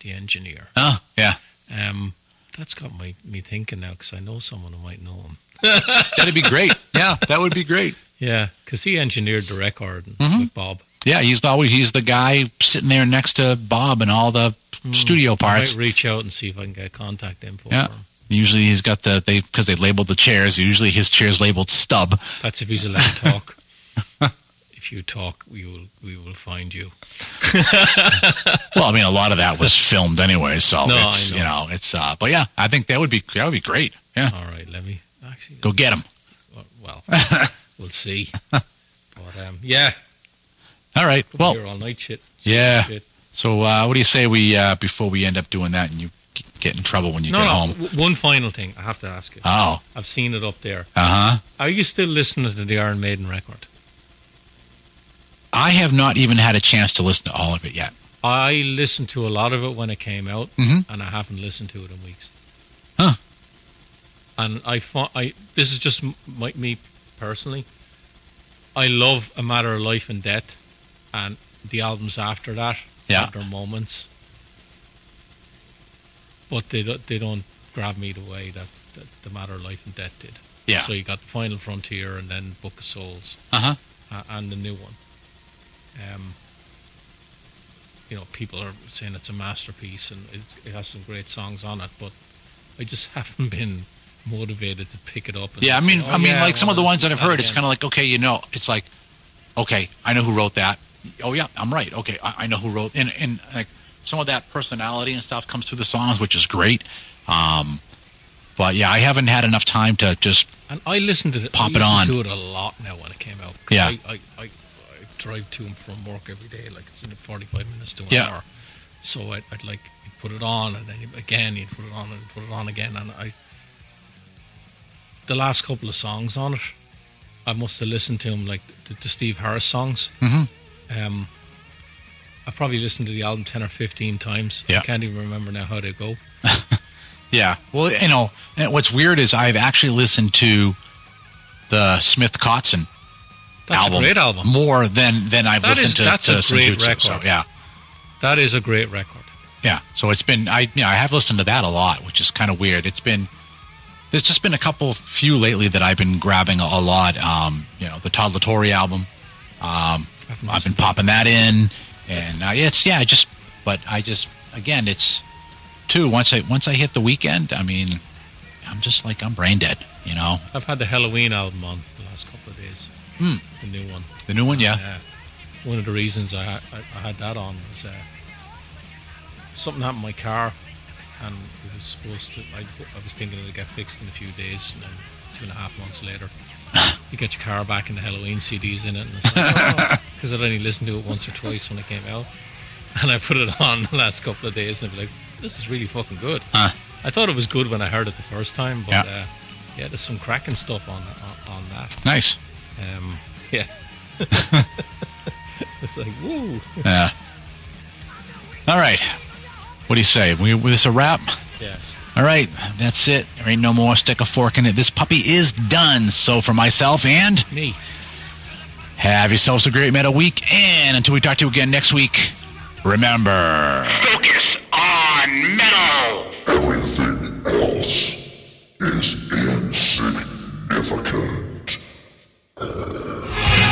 the engineer. Oh, yeah, Um, that's got my, me thinking now because I know someone who might know him. that'd be great. Yeah, that would be great. Yeah, because he engineered the record Mhm. with Bob. Yeah, he's always he's the guy sitting there next to Bob and all the studio I parts. might reach out and see if I can get contact info Yeah. him. Usually he's got the they because they labeled the chairs. Usually his chair's labeled stub. That's if he's allowed to talk. if you talk, we will we will find you. Well, I mean, a lot of that was filmed anyway, so No, it's know. you know it's. uh But yeah, I think that would be that would be great. Yeah, All right, let me actually. go get him. Well, we'll see. But um, yeah, All right. well, Well, here all night shit. Yeah. Shit. so uh, what do you say we uh before we end up doing that and you get in trouble when you No, get no. home? w- One final thing I have to ask you. Oh, I've seen it up there. uh huh. Are you still listening to the Iron Maiden record? I have not even had a chance to listen to all of it yet. I listened to a lot of it when it came out, Mhm. and I haven't listened to it in weeks. Huh. And I, fo- I this is just my, me personally. I love A Matter of Life and Death, and the albums after that Yeah. their moments, but they don't, they don't grab me the way that, that The Matter of Life and Death did. Yeah. So you got the Final Frontier, and then Book of Souls Uh huh. uh, and the new one. Um, you know, people are saying it's a masterpiece and it, it has some great songs on it, but I just haven't been motivated to pick it up. And Yeah, I say, mean, "Oh, I mean, yeah, like some of the ones that I've heard, it's kind of like okay, you know, it's like okay, I know who wrote that. Oh yeah, I'm right. Okay, I, I know who wrote, and and like some of that personality and stuff comes through the songs, which is great. Um, but yeah, I haven't had enough time to just And I listened to it. Pop it on. to it a lot now when it came out. Yeah. I, I, I, I drive to and from work every day, like it's in the 45 minutes to an Yeah. hour. So I'd, I'd like put it on, and then again you'd put it on, and put it on again, and I. The last couple of songs on it, I must have listened to them like the, the Steve Harris songs. Mhm. Um, I probably listened to the album ten or fifteen times. Yeah. I can't even remember now how they go. Yeah. Well, you know, and what's weird is I've actually listened to the Smith That's album, a great album. more than than I've That listened is- to. that's to a great Senjutsu. So record. yeah, That is a great record. yeah. So it's been I you know I have listened to that a lot, which is kind of weird. It's been there's just been a couple few lately that I've been grabbing a, a lot. Um, you know, the Todd La Torre album. Um, I've been popping that in, and uh, it's yeah, I just but I just again it's too once I once I hit the weekend. I mean, I'm just like I'm brain dead. You know, I've had the Helloween album on the last couple of days. Hmm. The new one. the new one, yeah. One of the reasons I, I, I had that on was uh, something happened in my car, and it was supposed to. I, I was thinking it would get fixed in a few days, and then two and a half months later, you get your car back and the Helloween CDs in it, because I'd only listened to it once or twice when it came out, and I put it on the last couple of days, and I'd be like, "This is really fucking good." Huh. I thought it was good when I heard it the first time, but Yeah. uh, yeah, there's some cracking stuff on on, on that. Nice. Um, yeah. it's like, woo. Yeah. All right. What do you say? We this a wrap? Yeah. All right, that's it. There ain't no more. Stick a fork in it. This puppy is done. So for myself and Me. have yourselves a great metal week. And until we talk to you again next week, remember. Focus on metal. Everything else is insignificant. You're